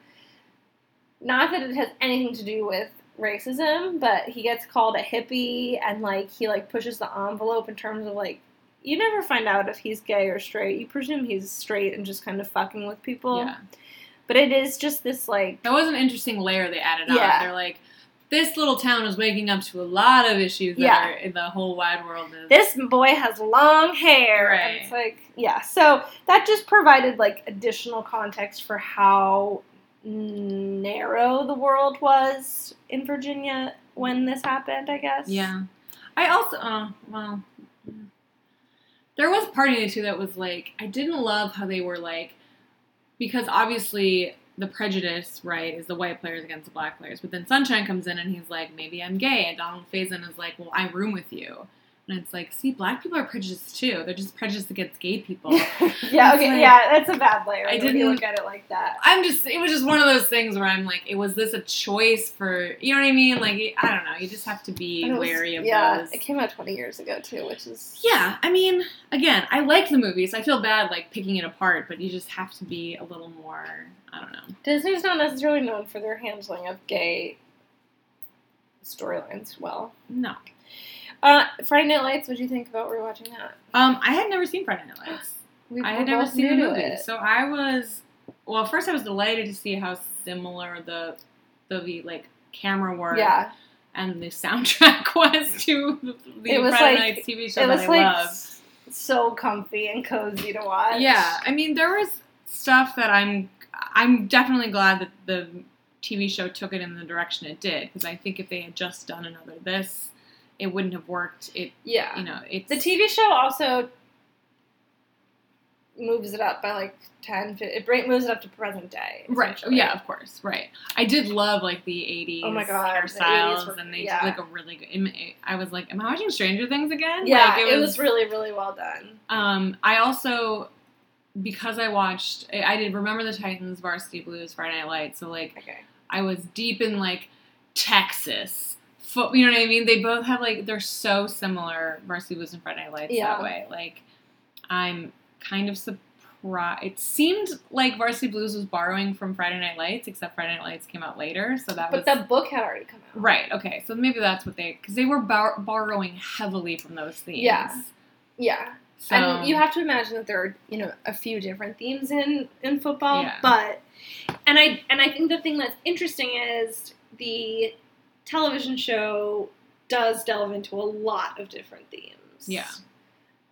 Not that it has anything to do with racism, but he gets called a hippie and like he like pushes the envelope in terms of like you never find out if he's gay or straight. You presume he's straight and just kind of fucking with people. yeah. But it is just this like That was an interesting layer they added on. Yeah. They're like, this little town is waking up to a lot of issues that Yeah. are in the whole wide world. Is. this boy has long hair and Right. it's like yeah so that just provided like additional context for how narrow the world was in virginia when this happened i guess Yeah. I also, uh, well, there was part of me too that was like, I didn't love how they were like, because obviously the prejudice, right, is the white players against the black players. But then Sunshine comes in and he's like, maybe I'm gay. And Donald Faison is like, well, I room with you. And it's like, see, black people are prejudiced too. They're just prejudiced against gay people. yeah okay like- yeah that's a bad layer I didn't- look at it like that I'm just, it was just one of those things where I'm like, it was this a choice for, you know what I mean? Like, I don't know. You just have to be was- wary of yeah those. it came out 20 years ago too which is Yeah, I mean, again, I like the movies. so I feel bad like picking it apart, but you just have to be a little more. I don't know. disney's not necessarily known for their handling of gay storylines well No. Uh friday night lights what do you think about rewatching that Um, I had never seen Friday Night Lights. we I had never seen the movie, it. so I was. Well, first I was delighted to see how similar the the like camera work yeah and the soundtrack was to the, It was Friday like- Nights TV show it that I like love. so comfy and cozy to watch. Yeah, I mean, there was stuff that I'm I'm definitely glad that the TV show took it in the direction it did because I think if they had just done another this, it wouldn't have worked. It yeah. you know it's The TV show also moves it up by like 10, 15, it moves it up to present day. right. Yeah, of course. Right. I did love like the '80s Oh my God, the 80s hairstyles, were- and they yeah. did like a really good. I was like, am I watching Stranger Things again? Yeah, like, it, was, really, really well done. Um, I also because I watched, I I did remember the Titans, Varsity Blues, Friday Night Lights. So like, Okay. I was deep in like Texas. Fo- you know what I mean? They both have like they're so similar, Varsity Blues and Friday Night Lights Yeah. that way. Like, I'm kind of surprised. It seemed like Varsity Blues was borrowing from Friday Night Lights, except Friday Night Lights came out later, so that But was the book had already come out. right. Okay, so maybe that's what they because they were bar- borrowing heavily from those themes. Yeah. Yeah. So, and you have to imagine that there are, you know, a few different themes in in football, Yeah. but and I and I think the thing that's interesting is the television show does delve into a lot of different themes. Yeah.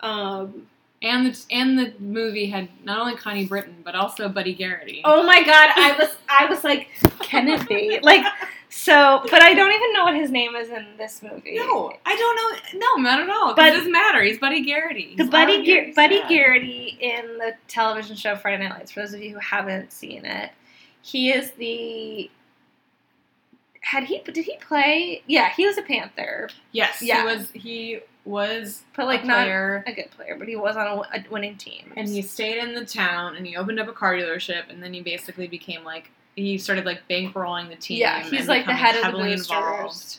Um and the and the movie had not only Connie Britton but also Buddy Garrity. oh my god, I was I was like, can it be? Like so but I don't even know what his name is in this movie. No, I don't know. No, not at all. But- it doesn't matter. He's Buddy Garrity. The Buddy Buddy Gar- Buddy. Garrity in the television show Friday Night Lights. For those of you who haven't seen it, he is the. Had he? Did he play? Yeah, he was a Panther, Yes, Yeah. he was. He was but like like not a good player, but he was on a, a winning team. and he stayed in the town, and he opened up a car dealership, and then he basically became like he started like bankrolling the team. yeah, he's like the head of the boosters. involved.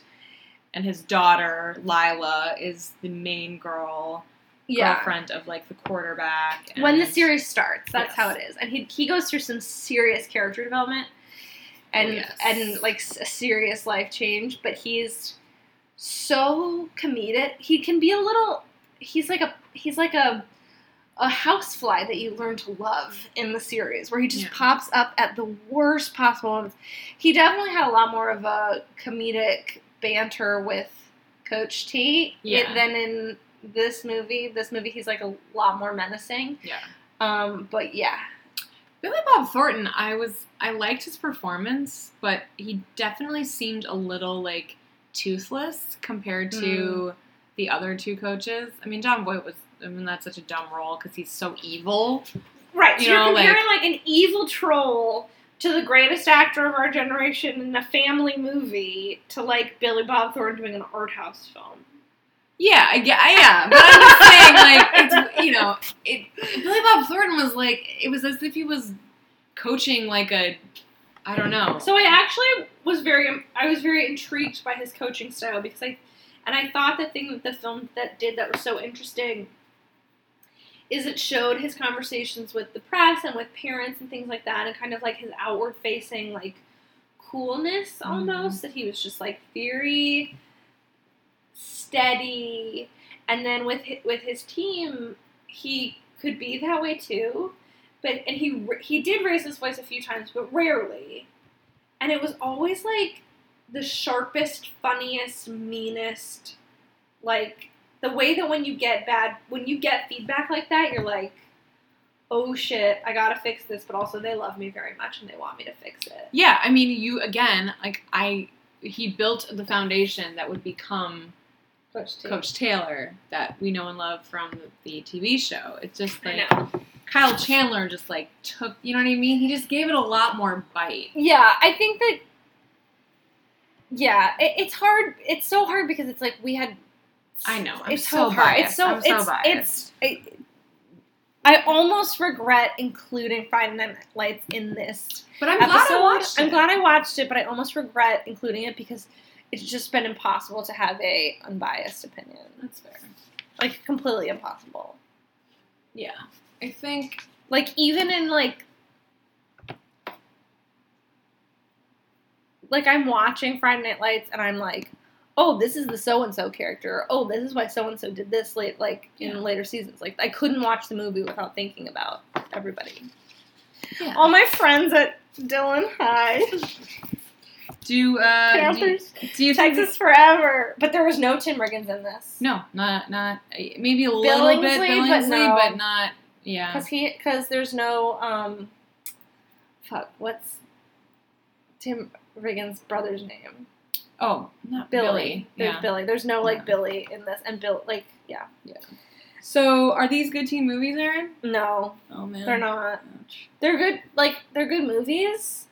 And his daughter Lyla is the main girl, Yeah. girlfriend of like the quarterback. When the series starts, that's Yes. how it is, and he he goes through some serious character development, and Oh, yes. and like a serious life change. But he's so comedic. He can be a little. He's like a he's like a a housefly that you learn to love in the series, where he just Yeah. pops up at the worst possible moments. He definitely had a lot more of a comedic banter with Coach T Yeah. than in this movie. This movie, he's like a lot more menacing. yeah. Um, but yeah, Billy Bob Thornton, I was I liked his performance, but he definitely seemed a little like toothless compared to hmm. the other two coaches. I mean, Jon Voight was. I mean, that's such a dumb role because he's so evil. right. You So you are know, like- comparing like, an evil troll to the greatest actor of our generation in a family movie to like Billy Bob Thornton doing an art house film. Yeah, I, yeah, I am. But I'm just saying, like, it's you know, it, Billy Bob Thornton was like, it was as if he was coaching like a I don't know. So I actually was very um, I was very intrigued by his coaching style because I and I thought the thing that the film that did that was so interesting is it showed his conversations with the press and with parents and things like that and kind of like his outward facing like coolness mm-hmm. almost that he was just like very steady. And then with hi- with his team he could be that way too. But and he he did raise his voice a few times but rarely. And it was always like the sharpest funniest meanest like the way that when you get bad when you get feedback like that you're like oh shit i gotta fix this but also they love me very much and they want me to fix it. Yeah, I mean, you again, like I, he built the foundation that would become coach T. Coach Taylor that we know and love from the TV show. It's just like. Kyle Chandler just like took, you know what I mean? He just gave it a lot more bite. Yeah, I think that. Yeah, it, it's hard. It's so hard because it's like we had. I know. I'm it's so hard. biased. It's so. I'm so it's, biased. It's. It, I almost regret including Friday Night Lights in this But I'm episode. glad I watched it. I'm glad I watched it, but I almost regret including it because it's just been impossible to have a unbiased opinion. That's fair. Like completely impossible. Yeah. I think Like even in like like I'm watching Friday Night Lights and I'm like, oh, this is the so and so character. Oh, this is why so and so did this late like Yeah. in later seasons. Like I couldn't watch the movie without thinking about everybody. yeah. All my friends at Dillon High, do uh do, you think Texas forever. But there was no Tim Riggins in this. No, not not maybe a little bit Billingsley, but Billingsley, but, no. not yeah. Because he, because there's no, um, fuck, what's Tim Riggins' brother's name? Oh, not Billy. Billy. There's Yeah. Billy. There's no like Yeah. Billy in this, and Bill, like, yeah, So, are these good teen movies, Erin? no, Oh man, they're not. Ouch. They're good, like, they're good movies.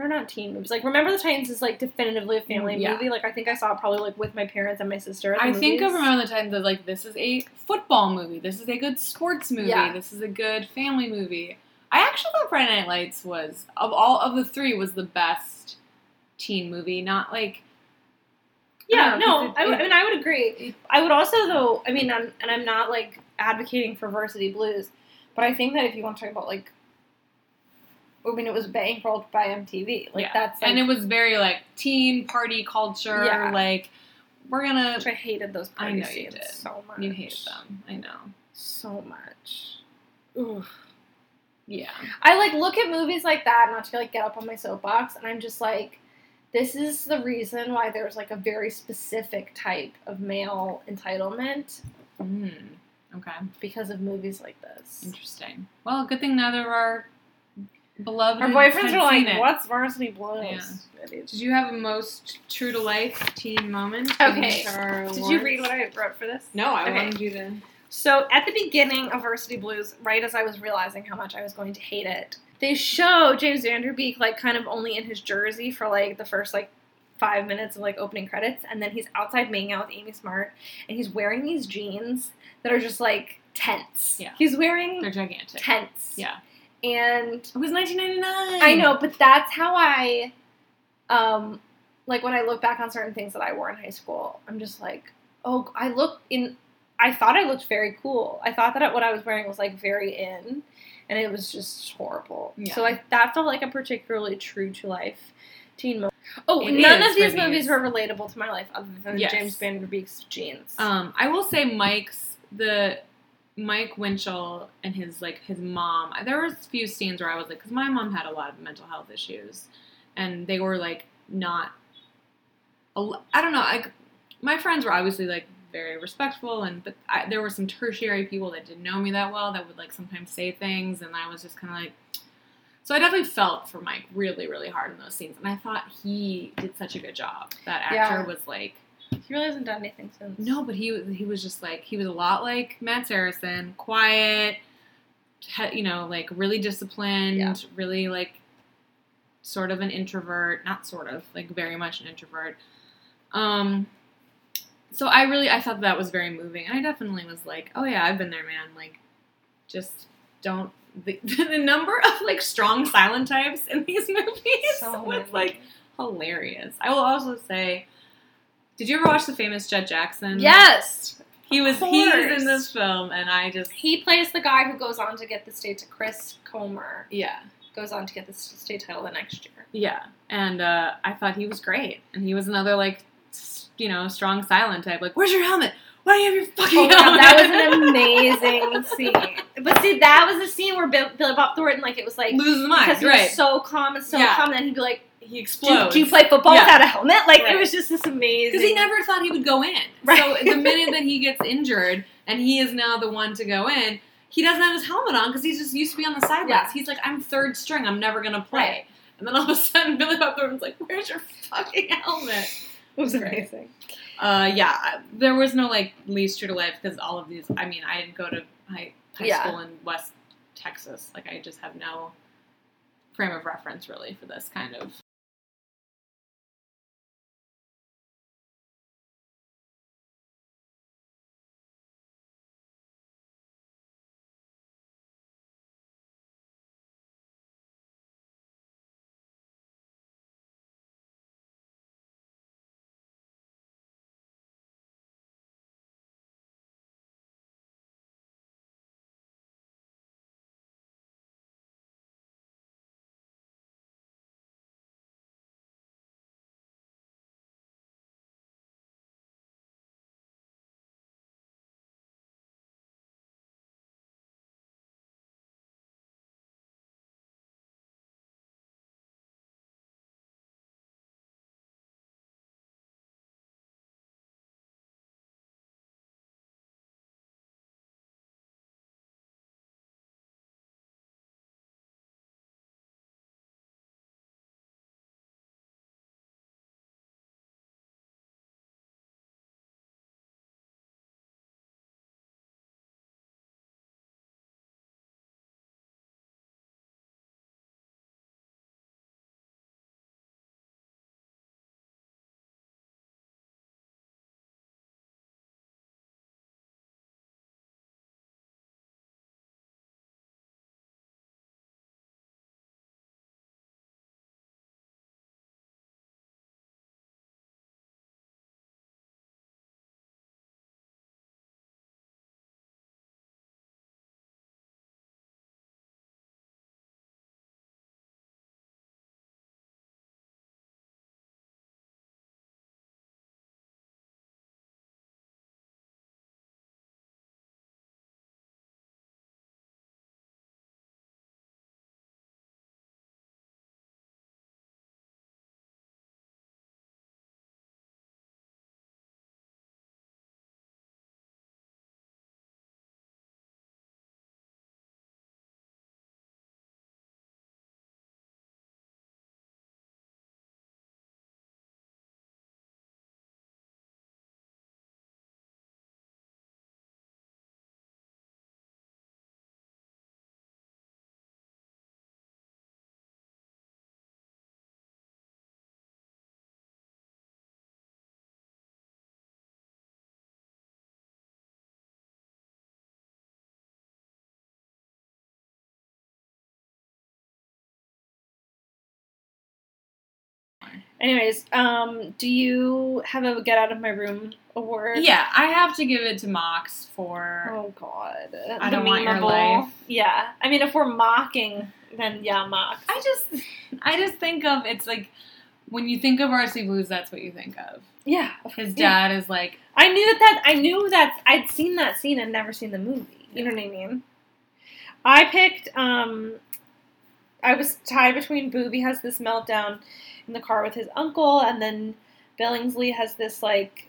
They're not teen movies. Like, Remember the Titans is like definitively a family Mm, Yeah. movie. Like, I think I saw it probably like with my parents and my sister. I think of movies. Remember the Titans as like this is a football movie. This is a good sports movie. Yeah. This is a good family movie. I actually thought Friday Night Lights was of all of the three was the best teen movie. Not like Yeah, I don't know, no, I, it- I mean, I would agree. I would also, though, I mean, I'm, and I'm not like advocating for Varsity Blues, but I think that if you want to talk about like, I mean, it was bankrolled by MTV. Like yeah. that's like, and it was very like teen party culture. Yeah. Like we're gonna. which I hated those I party know you did. so much. You hated them. I know. so much. Oof. Yeah. I like look at movies like that, not to like get up on my soapbox, and I'm just like, this is the reason why there's like a very specific type of male entitlement Mm. Okay. because of movies like this. Interesting. Well, good thing neither of our beloved Our boyfriends had are like, it. "What's Varsity Blues?" Yeah. Did you have a most true to life teen moment? Okay. in Did you read what I wrote for this? No, I Okay. wanted you to. So at the beginning of Varsity Blues, right as I was realizing how much I was going to hate it, they show James Van Der Beek like kind of only in his jersey for like the first like five minutes of like opening credits, and then he's outside making out with Amy Smart, and he's wearing these jeans that are just like tents. Yeah. he's wearing They're gigantic. tents. Yeah. And It was 1999. I know, but that's how I, um, like when I look back on certain things that I wore in high school, I'm just like, oh, I look in. I thought I looked very cool. I thought that what I was wearing was like very in, and it was just horrible. Yeah. So like that felt like a particularly true to life teen movie. Oh, It none of these movies were relatable to my life other than Yes. James Van Der Beek's jeans. Um, I will say Mike's the Mike Winchell and his like his mom. There was a few scenes where I was like, because my mom had a lot of mental health issues, and they were like not. I don't know. Like my friends were obviously like very respectful, and but I, there were some tertiary people that didn't know me that well that would like sometimes say things, and I was just kind of like. So I definitely felt for Mike really, really hard in those scenes, and I thought he did such a good job. That actor Yeah. was like. He really hasn't done anything since. No, but he he was just like he was a lot like Matt Saracen, quiet, you know, like really disciplined, Yeah. really like sort of an introvert, not sort of, like very much an introvert. Um so I really I thought that was very moving. And I definitely was like, "Oh yeah, I've been there, man." Like just don't. The, the number of like strong silent types in these movies So was like hilarious. I will also say, did you ever watch the famous Jet Jackson? Yes, he was. He was in this film, and I just he plays the guy who goes on to get the state to Chris Comer yeah. goes on to get the state title the next year. Yeah, and uh, I thought he was great, and he was another like, you know, strong silent type. Like, where's your helmet? Why do you have your fucking Oh helmet? god, that was an amazing scene. But see, that was the scene where Bill, Billy Bob Thornton, like, it was like loses his mind, because he right? was so calm and so Yeah. calm, and he'd be like, he do, explodes. do you play football Yeah. without a helmet?" Like, Right. it was just this amazing. Because he never thought he would go in. Right. So the minute that he gets injured and he is now the one to go in, he doesn't have his helmet on because he's just used to be on the sidelines. Yeah. He's like, I'm third string. I'm never gonna play. Right. And then all of a sudden, Billy Bob Thornton's like, "Where's your fucking helmet?" It was Great. amazing. Uh, yeah, there was no like least true to life because all of these. I mean, I didn't go to high, high Yeah. school in West Texas. Like, I just have no frame of reference really for this kind of. Anyways, um, do you have a get out of my room award? Yeah, I have to give it to Mox for. Oh God. I The don't want your life. Yeah. I mean, if we're mocking, then yeah, mock. I just, I just think of it's like when you think of Varsity Blues, that's what you think of. Yeah. His Yeah. dad is like, I knew that, that I knew that I'd seen that scene and never seen the movie. You know what I mean? I picked um I was tied between Boobie has this meltdown in the car with his uncle and then Billingsley has this like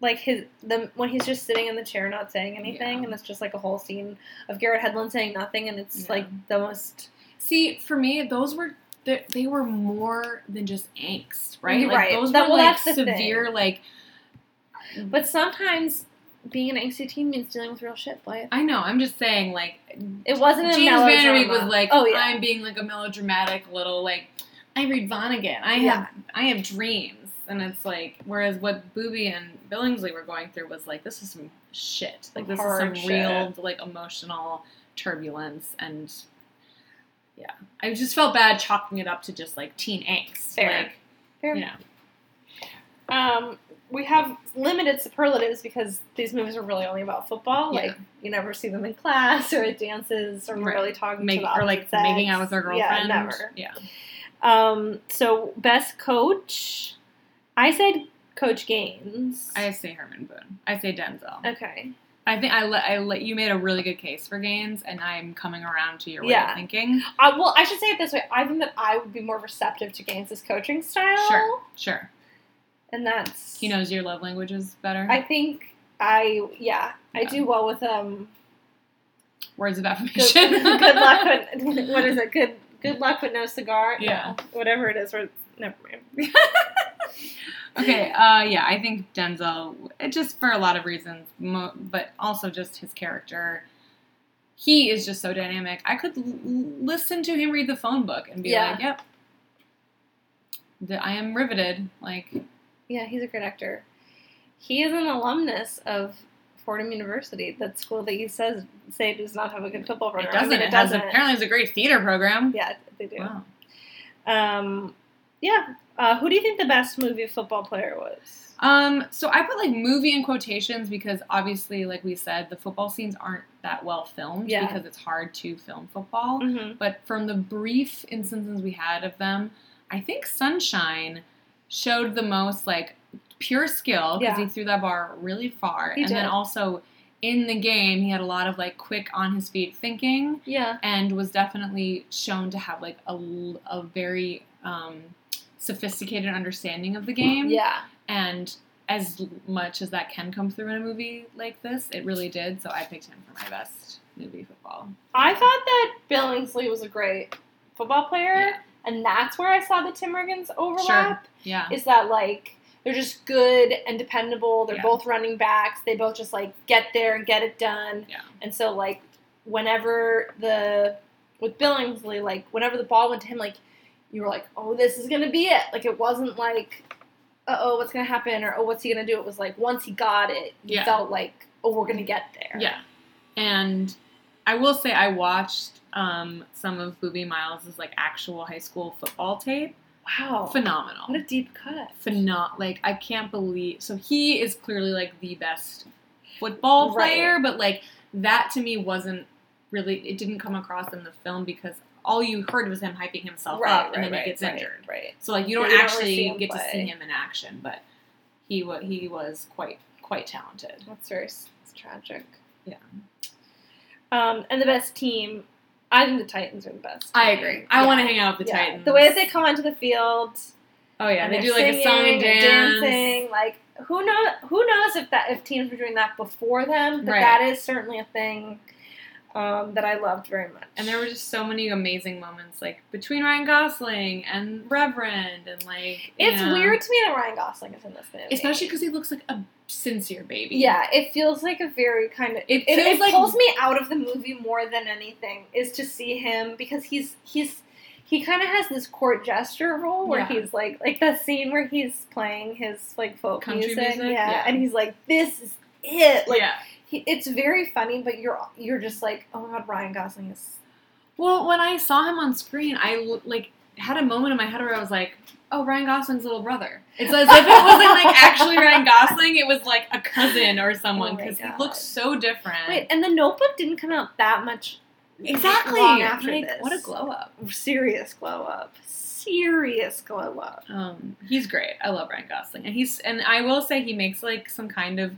like his the when he's just sitting in the chair not saying anything Yeah. and it's just like a whole scene of Garrett Hedlund saying nothing and it's Yeah. like the most see, for me, those were. They they were more than just angst, right? Like Right. those That- were well, like the thing. severe, like but sometimes being an angsty teen means dealing with real shit, boy. I know. I'm just saying, like It wasn't a James. Van Der Beek was like, oh yeah, I'm being like a melodramatic little like. I read Vonnegut. I Yeah. have I have dreams, and it's like whereas what Boobie and Billingsley were going through was like this is some shit. Like this Hard is some shit. real like emotional turbulence and yeah, I just felt bad chalking it up to just like teen angst. Fair. Like, Fair. you know, Um, we have limited superlatives because these movies are really only about football. Yeah. Like you never see them in class or at dances or Right. really talking make, or like sex. making out with their girlfriend. Yeah, never. Yeah. Um, so best coach, I said Coach Gaines. I say Herman Boone. I say Denzel. okay. I think I let I let you made a really good case for Gaines, and I'm coming around to your way Yeah. of thinking. Uh, well, I should say it this way. I think that I would be more receptive to Gaines's coaching style. Sure, sure. And that's He knows your love languages better. I think I yeah, I do well with um Words of good, affirmation. good luck with what is it? Good good luck with no cigar. Yeah. No, whatever it is. Or, never mind. okay, uh, yeah, I think Denzel, it just for a lot of reasons, mo- but also just his character. He is just so dynamic. I could l- listen to him read the phone book and be Yeah. like, "Yep, The- I am riveted." Like, Yeah, he's a great actor. He is an alumnus of Fordham University, that school that you says say does not have a good football it program. doesn't. I mean, it it doesn't. apparently has a great theater program. Yeah, they do. Wow. Um, yeah. Uh, who do you think the best movie football player was? Um, so I put like movie in quotations because obviously, like we said, the football scenes aren't that well filmed Yeah. because it's hard to film football. Mm-hmm. But from the brief instances we had of them, I think Sunshine showed the most like pure skill because Yeah. he threw that bar really far, He and then also in the game he had a lot of like quick on his feet thinking Yeah. and was definitely shown to have like a a very um, sophisticated understanding of the game Yeah. and as much as that can come through in a movie like this, it really did. So I picked him for my best movie football. I thought that Billingsley was a great football player, Yeah. And that's where I saw the Tim Riggins overlap. Yeah. Is that like they're just good and dependable. They're Yeah. both running backs. They both just like get there and get it done. Yeah. And so like whenever the with Billingsley, like whenever the ball went to him, like you were like, oh, this is gonna be it. Like it wasn't like, uh oh, what's gonna happen or oh, what's he gonna do? It was like once he got it, you Yeah. felt like, oh, we're gonna get there. Yeah. And I will say I watched um, some of Boobie Miles' like actual high school football tape. Wow. Phenomenal. What a deep cut. Phenom- like I can't believe so he is clearly like the best football Right. player, but like that to me wasn't really it didn't come across in the film because all you heard was him hyping himself Right, up right, and then right, he gets right, injured. Right. So like you don't you don't ever see actually get to see him in action, but he was he was quite quite talented. That's very it's tragic. Yeah. Um, and the best team, I think the Titans are the best. I agree. I Yeah. want to hang out with the Yeah. Titans. The way that they come onto the field, oh yeah, they do like a song and dance. dancing. Like who knows? Who knows if that if teams were doing that before them? But Right. that is certainly a thing um, that I loved very much. And there were just so many amazing moments, like between Ryan Gosling and Reverend, and like it's know, weird to me that Ryan Gosling is in this movie, especially because he looks like a sincere baby. Yeah, it feels like a very kind of It it, it like- pulls me out of the movie more than anything is to see him because he's he's he kind of has this court gesture role where Yeah. he's like like that scene where he's playing his like folk Country music, music, yeah, yeah. and he's like this is it like yeah. He, it's very funny but you're you're just like oh my god Ryan Gosling is Well, when I saw him on screen, I like had a moment in my head where I was like, "Oh, Ryan Gosling's little brother." It's as if it wasn't like actually Ryan Gosling; it was like a cousin or someone Oh because he looks so different. wait and the Notebook didn't come out that much exactly. long after like, this What a glow up. serious glow up serious glow up Um, he's great. I love Ryan Gosling, and he's and I will say he makes like some kind of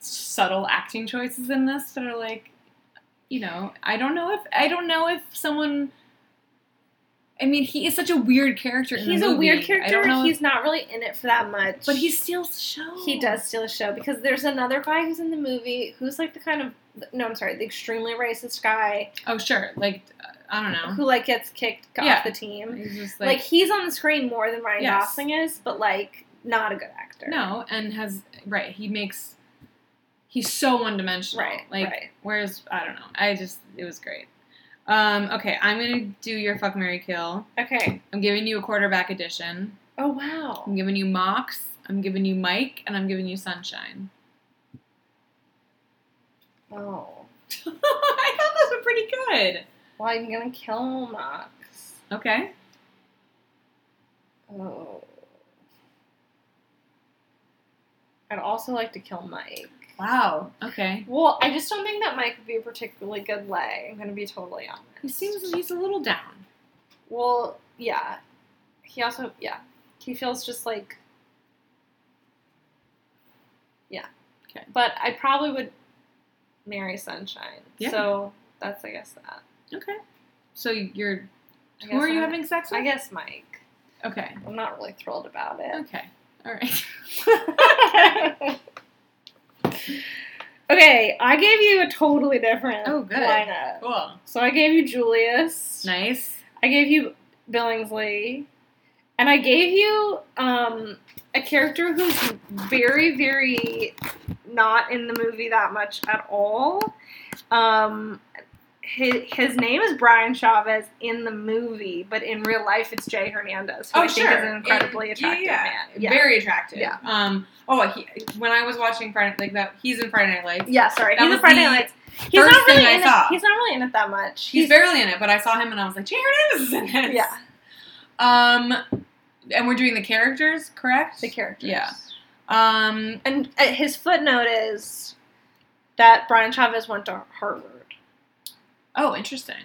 subtle acting choices in this that are like, you know, I don't know if I don't know if someone. I mean, he is such a weird character. In he's the a weird I character don't know if- he's not really in it for that much but he steals the show. He does steal a show because there's another guy who's in the movie who's like the kind of no, I'm sorry, the extremely racist guy Oh sure, like uh, I don't know. who like gets kicked Yeah. off the team. He's just Like, like, he's on the screen more than Ryan Yes. Gosling is, but like not a good actor. no, and has right. He makes. He's so one dimensional. Right, Like right. whereas I don't know. I just it was great. Um, okay, I'm gonna do your fuck Mary kill. Okay. I'm giving you a quarterback edition. Oh wow. I'm giving you Mox, I'm giving you Mike, and I'm giving you Sunshine. Oh. I thought those were pretty good. Well, I'm gonna kill Mox. Okay. Oh. I'd also like to kill Mike. Wow. Okay. Well, I just don't think that Mike would be a particularly good lay. I'm gonna be totally honest. He seems like he's a little down. Well, yeah. He also, yeah. He feels just like. Yeah. Okay. But I probably would marry Sunshine. Yeah. So that's, I guess, that. Okay. So you're who are guess you I- having sex with? I guess Mike. Okay. I'm not really thrilled about it. Okay. All right. okay, I gave you a totally different Oh, good. lineup. cool. So I gave you Julius. Nice. I gave you Billingsley, and I gave you um, a character who's very, very not in the movie that much at all. Um, his, his name is Brian Chavez in the movie, but in real life it's Jay Hernandez, who I think is an incredibly Oh, attractive yeah. man. Yeah. Very attractive. Yeah. Um. Oh, he, when I was watching Friday, like that, he's in Friday Night Lights. Yeah, sorry. That he's a Friday Night Lights. He's not really in it. He's not really in it that much. He's, barely in it, but I saw him and I was like, Jay Hernandez is in this. yeah. Um, and we're doing the characters, correct? The characters. Yeah. Um. And uh, his footnote is that Brian Chavez went to Harvard. Oh, interesting.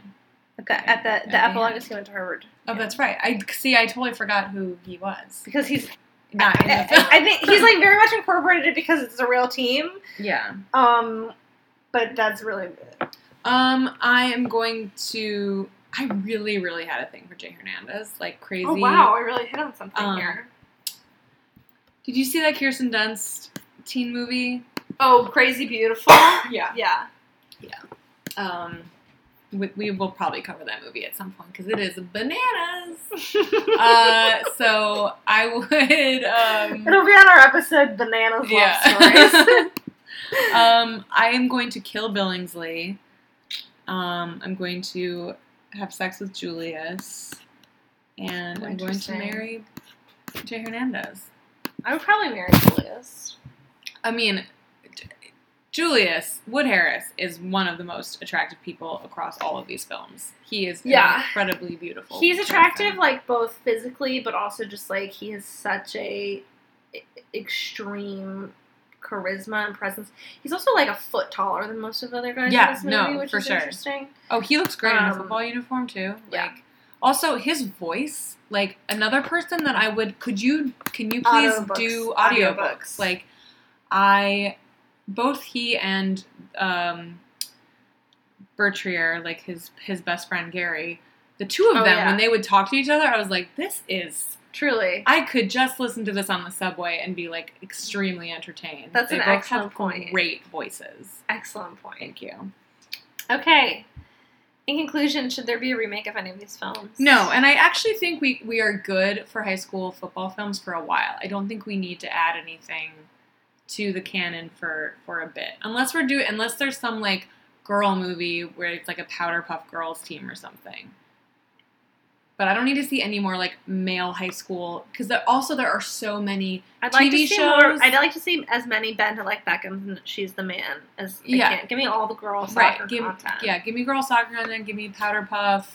At the, at the, the Yeah. epilogue is he went to Harvard. Oh, that's right. I see. I totally forgot who he was. Because he's, Not the I. I think he's like very much incorporated because it's a real team. yeah. Um, but that's really good. Um, I am going to. I really, really had a thing for Jay Hernandez, like crazy. Oh wow, I really hit on something Um, here. Did you see that Kirsten Dunst teen movie? Oh, crazy beautiful. Yeah. Yeah. yeah. Um, we, we will probably cover that movie at some point because it is bananas. uh, so I would. Um, It'll be on our episode Bananas Love Yeah. Stories. um, I am going to kill Billingsley. Um, I'm going to have sex with Julius, and I'm going to marry Jay Hernandez. I would probably marry Julius. I mean, Julius Wood Harris is one of the most attractive people across all of these films. He is Yeah. incredibly beautiful. He's person. attractive, like both physically, but also just like he has such a extreme charisma and presence. He's also like a foot taller than most of the other guys Yeah, in this movie, no, which for is sure. interesting. Oh, he looks great in a Um, football uniform too. yeah. Like, also his voice. Like another person that I would. Could you? Can you please Audiobooks. do Audiobooks. audiobooks? Like, I, both he and um, Bertier, like his his best friend Gary, the two of Oh, them yeah. when they would talk to each other, I was like, this is. Truly, I could just listen to this on the subway and be like extremely entertained. That's they an excellent point. Great voices. excellent point. Thank you. Okay. In conclusion, should there be a remake of any of these films? No, and I actually think we, we are good for high school football films for a while. I don't think we need to add anything to the canon for for a bit, unless we're doing unless there's some like girl movie where it's like a Powderpuff Girls team or something. But I don't need to see any more like male high school because there, also there are so many. I'd like TV to see more. shows. I'd like to see as many Bend It Like Beckham and she's the man as I Yeah. can. Give me all the girl Right, soccer give- content. Yeah, give me girl soccer content. Give me Powderpuff.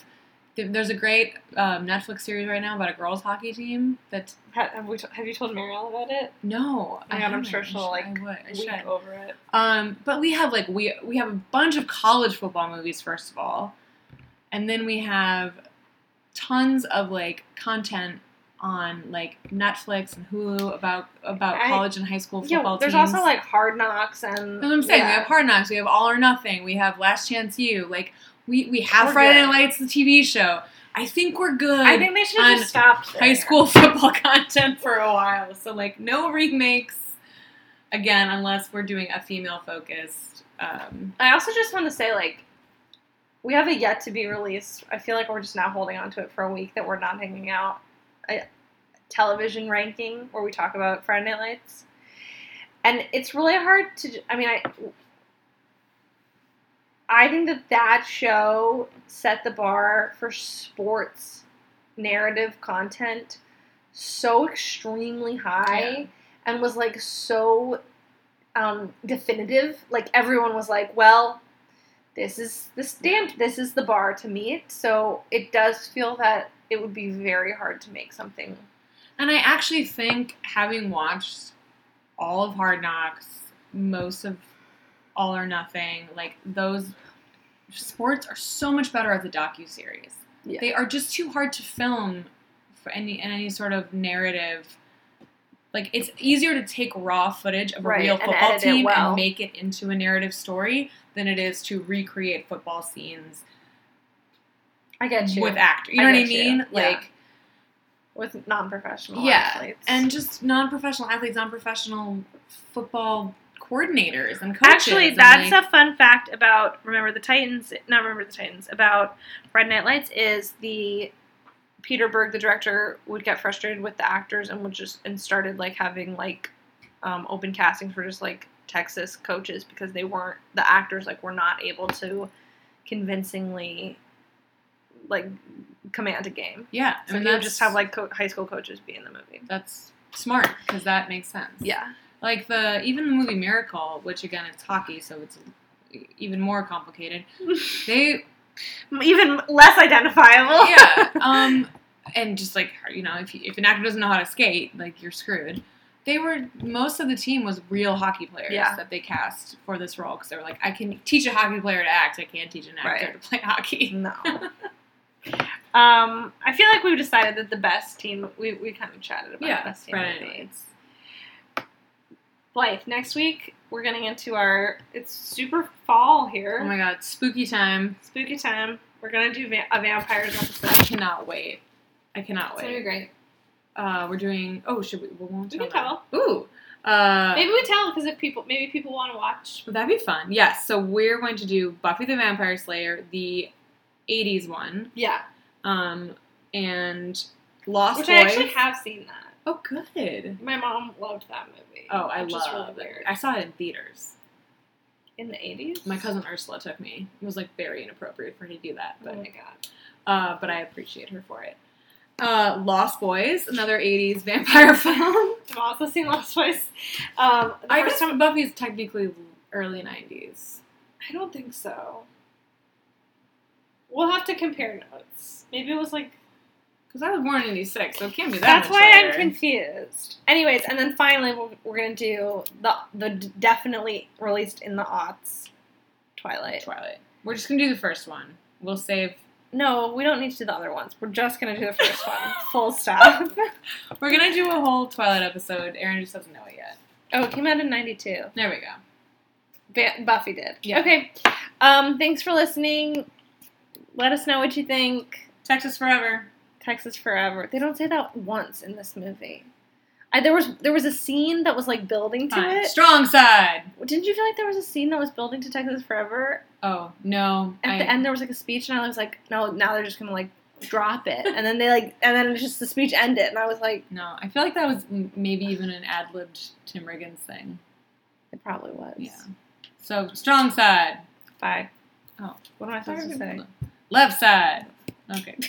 There- There's a great um, Netflix series right now about a girls hockey team. That's Ha- Have, we t- have you told Marielle about it? no, Oh I God, I'm sure she'll, like, I would. I Weep over it. Um, but we have like we we have a bunch of college football movies first of all, and then we have tons of like content on like Netflix and Hulu about about I- college and high school football. Yeah, there's teams. also like Hard Knocks and. That's what I'm saying. We have Hard Knocks. We have All or Nothing. We have Last Chance U. Like we we have We're Friday. Night Lights, the TV show. I think we're good. I think they should have just stopped high school football content for a while. So like no remakes again unless we're doing a female focused um I also just want to say like. We have a yet to be released. I feel like we're just now holding on to it for a week that we're not hanging out. A television ranking where we talk about Friday Night Lights, and it's really hard to. I mean, I I think that that show set the bar for sports narrative content so extremely high Yeah. and was like so um, definitive. Like everyone was like, "Well, this is the stamp. This is the bar to meet." So it does feel that it would be very hard to make something. And I actually think having watched all of Hard Knocks, most of All or Nothing, like those sports are so much better as a docu series. Yeah. They are just too hard to film for any in any sort of narrative. Like it's easier to take raw footage of a Right, real football it team well. and make it into a narrative story than it is to recreate football scenes I get you with actors. You I know what I get you, mean? yeah. Like with non-professional yeah, athletes. and just non-professional athletes, non-professional football coordinators and coaches. Actually, that's like, a fun fact about Remember the Titans. Not Remember the Titans. About Friday Night Lights is the Peter Berg, the director, would get frustrated with the actors and would just and started like having like um, open castings for just like Texas coaches because they weren't the actors like were not able to convincingly like command a game. yeah. So I mean, would just have like co- high school coaches be in the movie. that's smart because that makes sense. Yeah. Like the even the movie Miracle, which again it's hockey, so it's even more complicated. They Even less identifiable. yeah, um, and just like you know, if you, if an actor doesn't know how to skate, like you're screwed. They were most of the team was real hockey players Yeah. that they cast for this role because they were like, I can teach a hockey player to act, I can't teach an actor Right. to play hockey. No. um, I feel like we've decided that the best team. We, we kind of chatted about the Yeah, best team Blythe. Next week we're getting into our. It's super fall here. Oh my god, spooky time! Spooky time. We're gonna do va- a vampires episode. I cannot wait. I cannot It's gonna be wait. great. Uh, we're doing. Oh, should we? We won't We tell. can them. Ooh. Uh, Maybe we tell because if people maybe people want to watch. That'd be fun. Yes. So we're going to do Buffy the Vampire Slayer, the '80s one, Yeah, um, and Lost which Boys. I actually have seen that. Oh, good. My mom loved that movie. Oh, I love really it. I saw it in theaters. in the eighties. My cousin Ursula took me. It was like very inappropriate for her to do that, But, Oh but my god. uh, but I appreciate her for it. Uh, Lost Boys, another '80s vampire film. I've also seen Lost Boys. Um, the I guess time Buffy's technically early '90s. I don't think so. We'll have to compare notes. Maybe it was like Because I was born in '86, so it can't be that. that's why I'm confused. Anyways, and then finally we're, we're gonna do the the definitely released in the aughts Twilight. Twilight. We're just gonna do the first one. We'll save. No, we don't need to do the other ones. We're just gonna do the first one. Full stop. We're gonna do a whole Twilight episode. Erin just doesn't know it yet. oh, it came out in '92. There we go. Buffy did. Yeah. Okay. Um, thanks for listening. Let us know what you think. Texas forever. Texas Forever. They don't say that once in this movie. I, there was there was a scene that was like building to Fine. it. Strong side. Didn't you feel like there was a scene that was building to Texas Forever? Oh no. At I- the end, there was like a speech, and I was like, no, now they're just gonna like drop it, and then they like, and then just the speech ended, and I was like, No, I feel like that was m- maybe even an ad libbed Tim Riggins thing. it probably was. Yeah. So strong side. Bye. Oh. What am I supposed to say? Left side. Okay.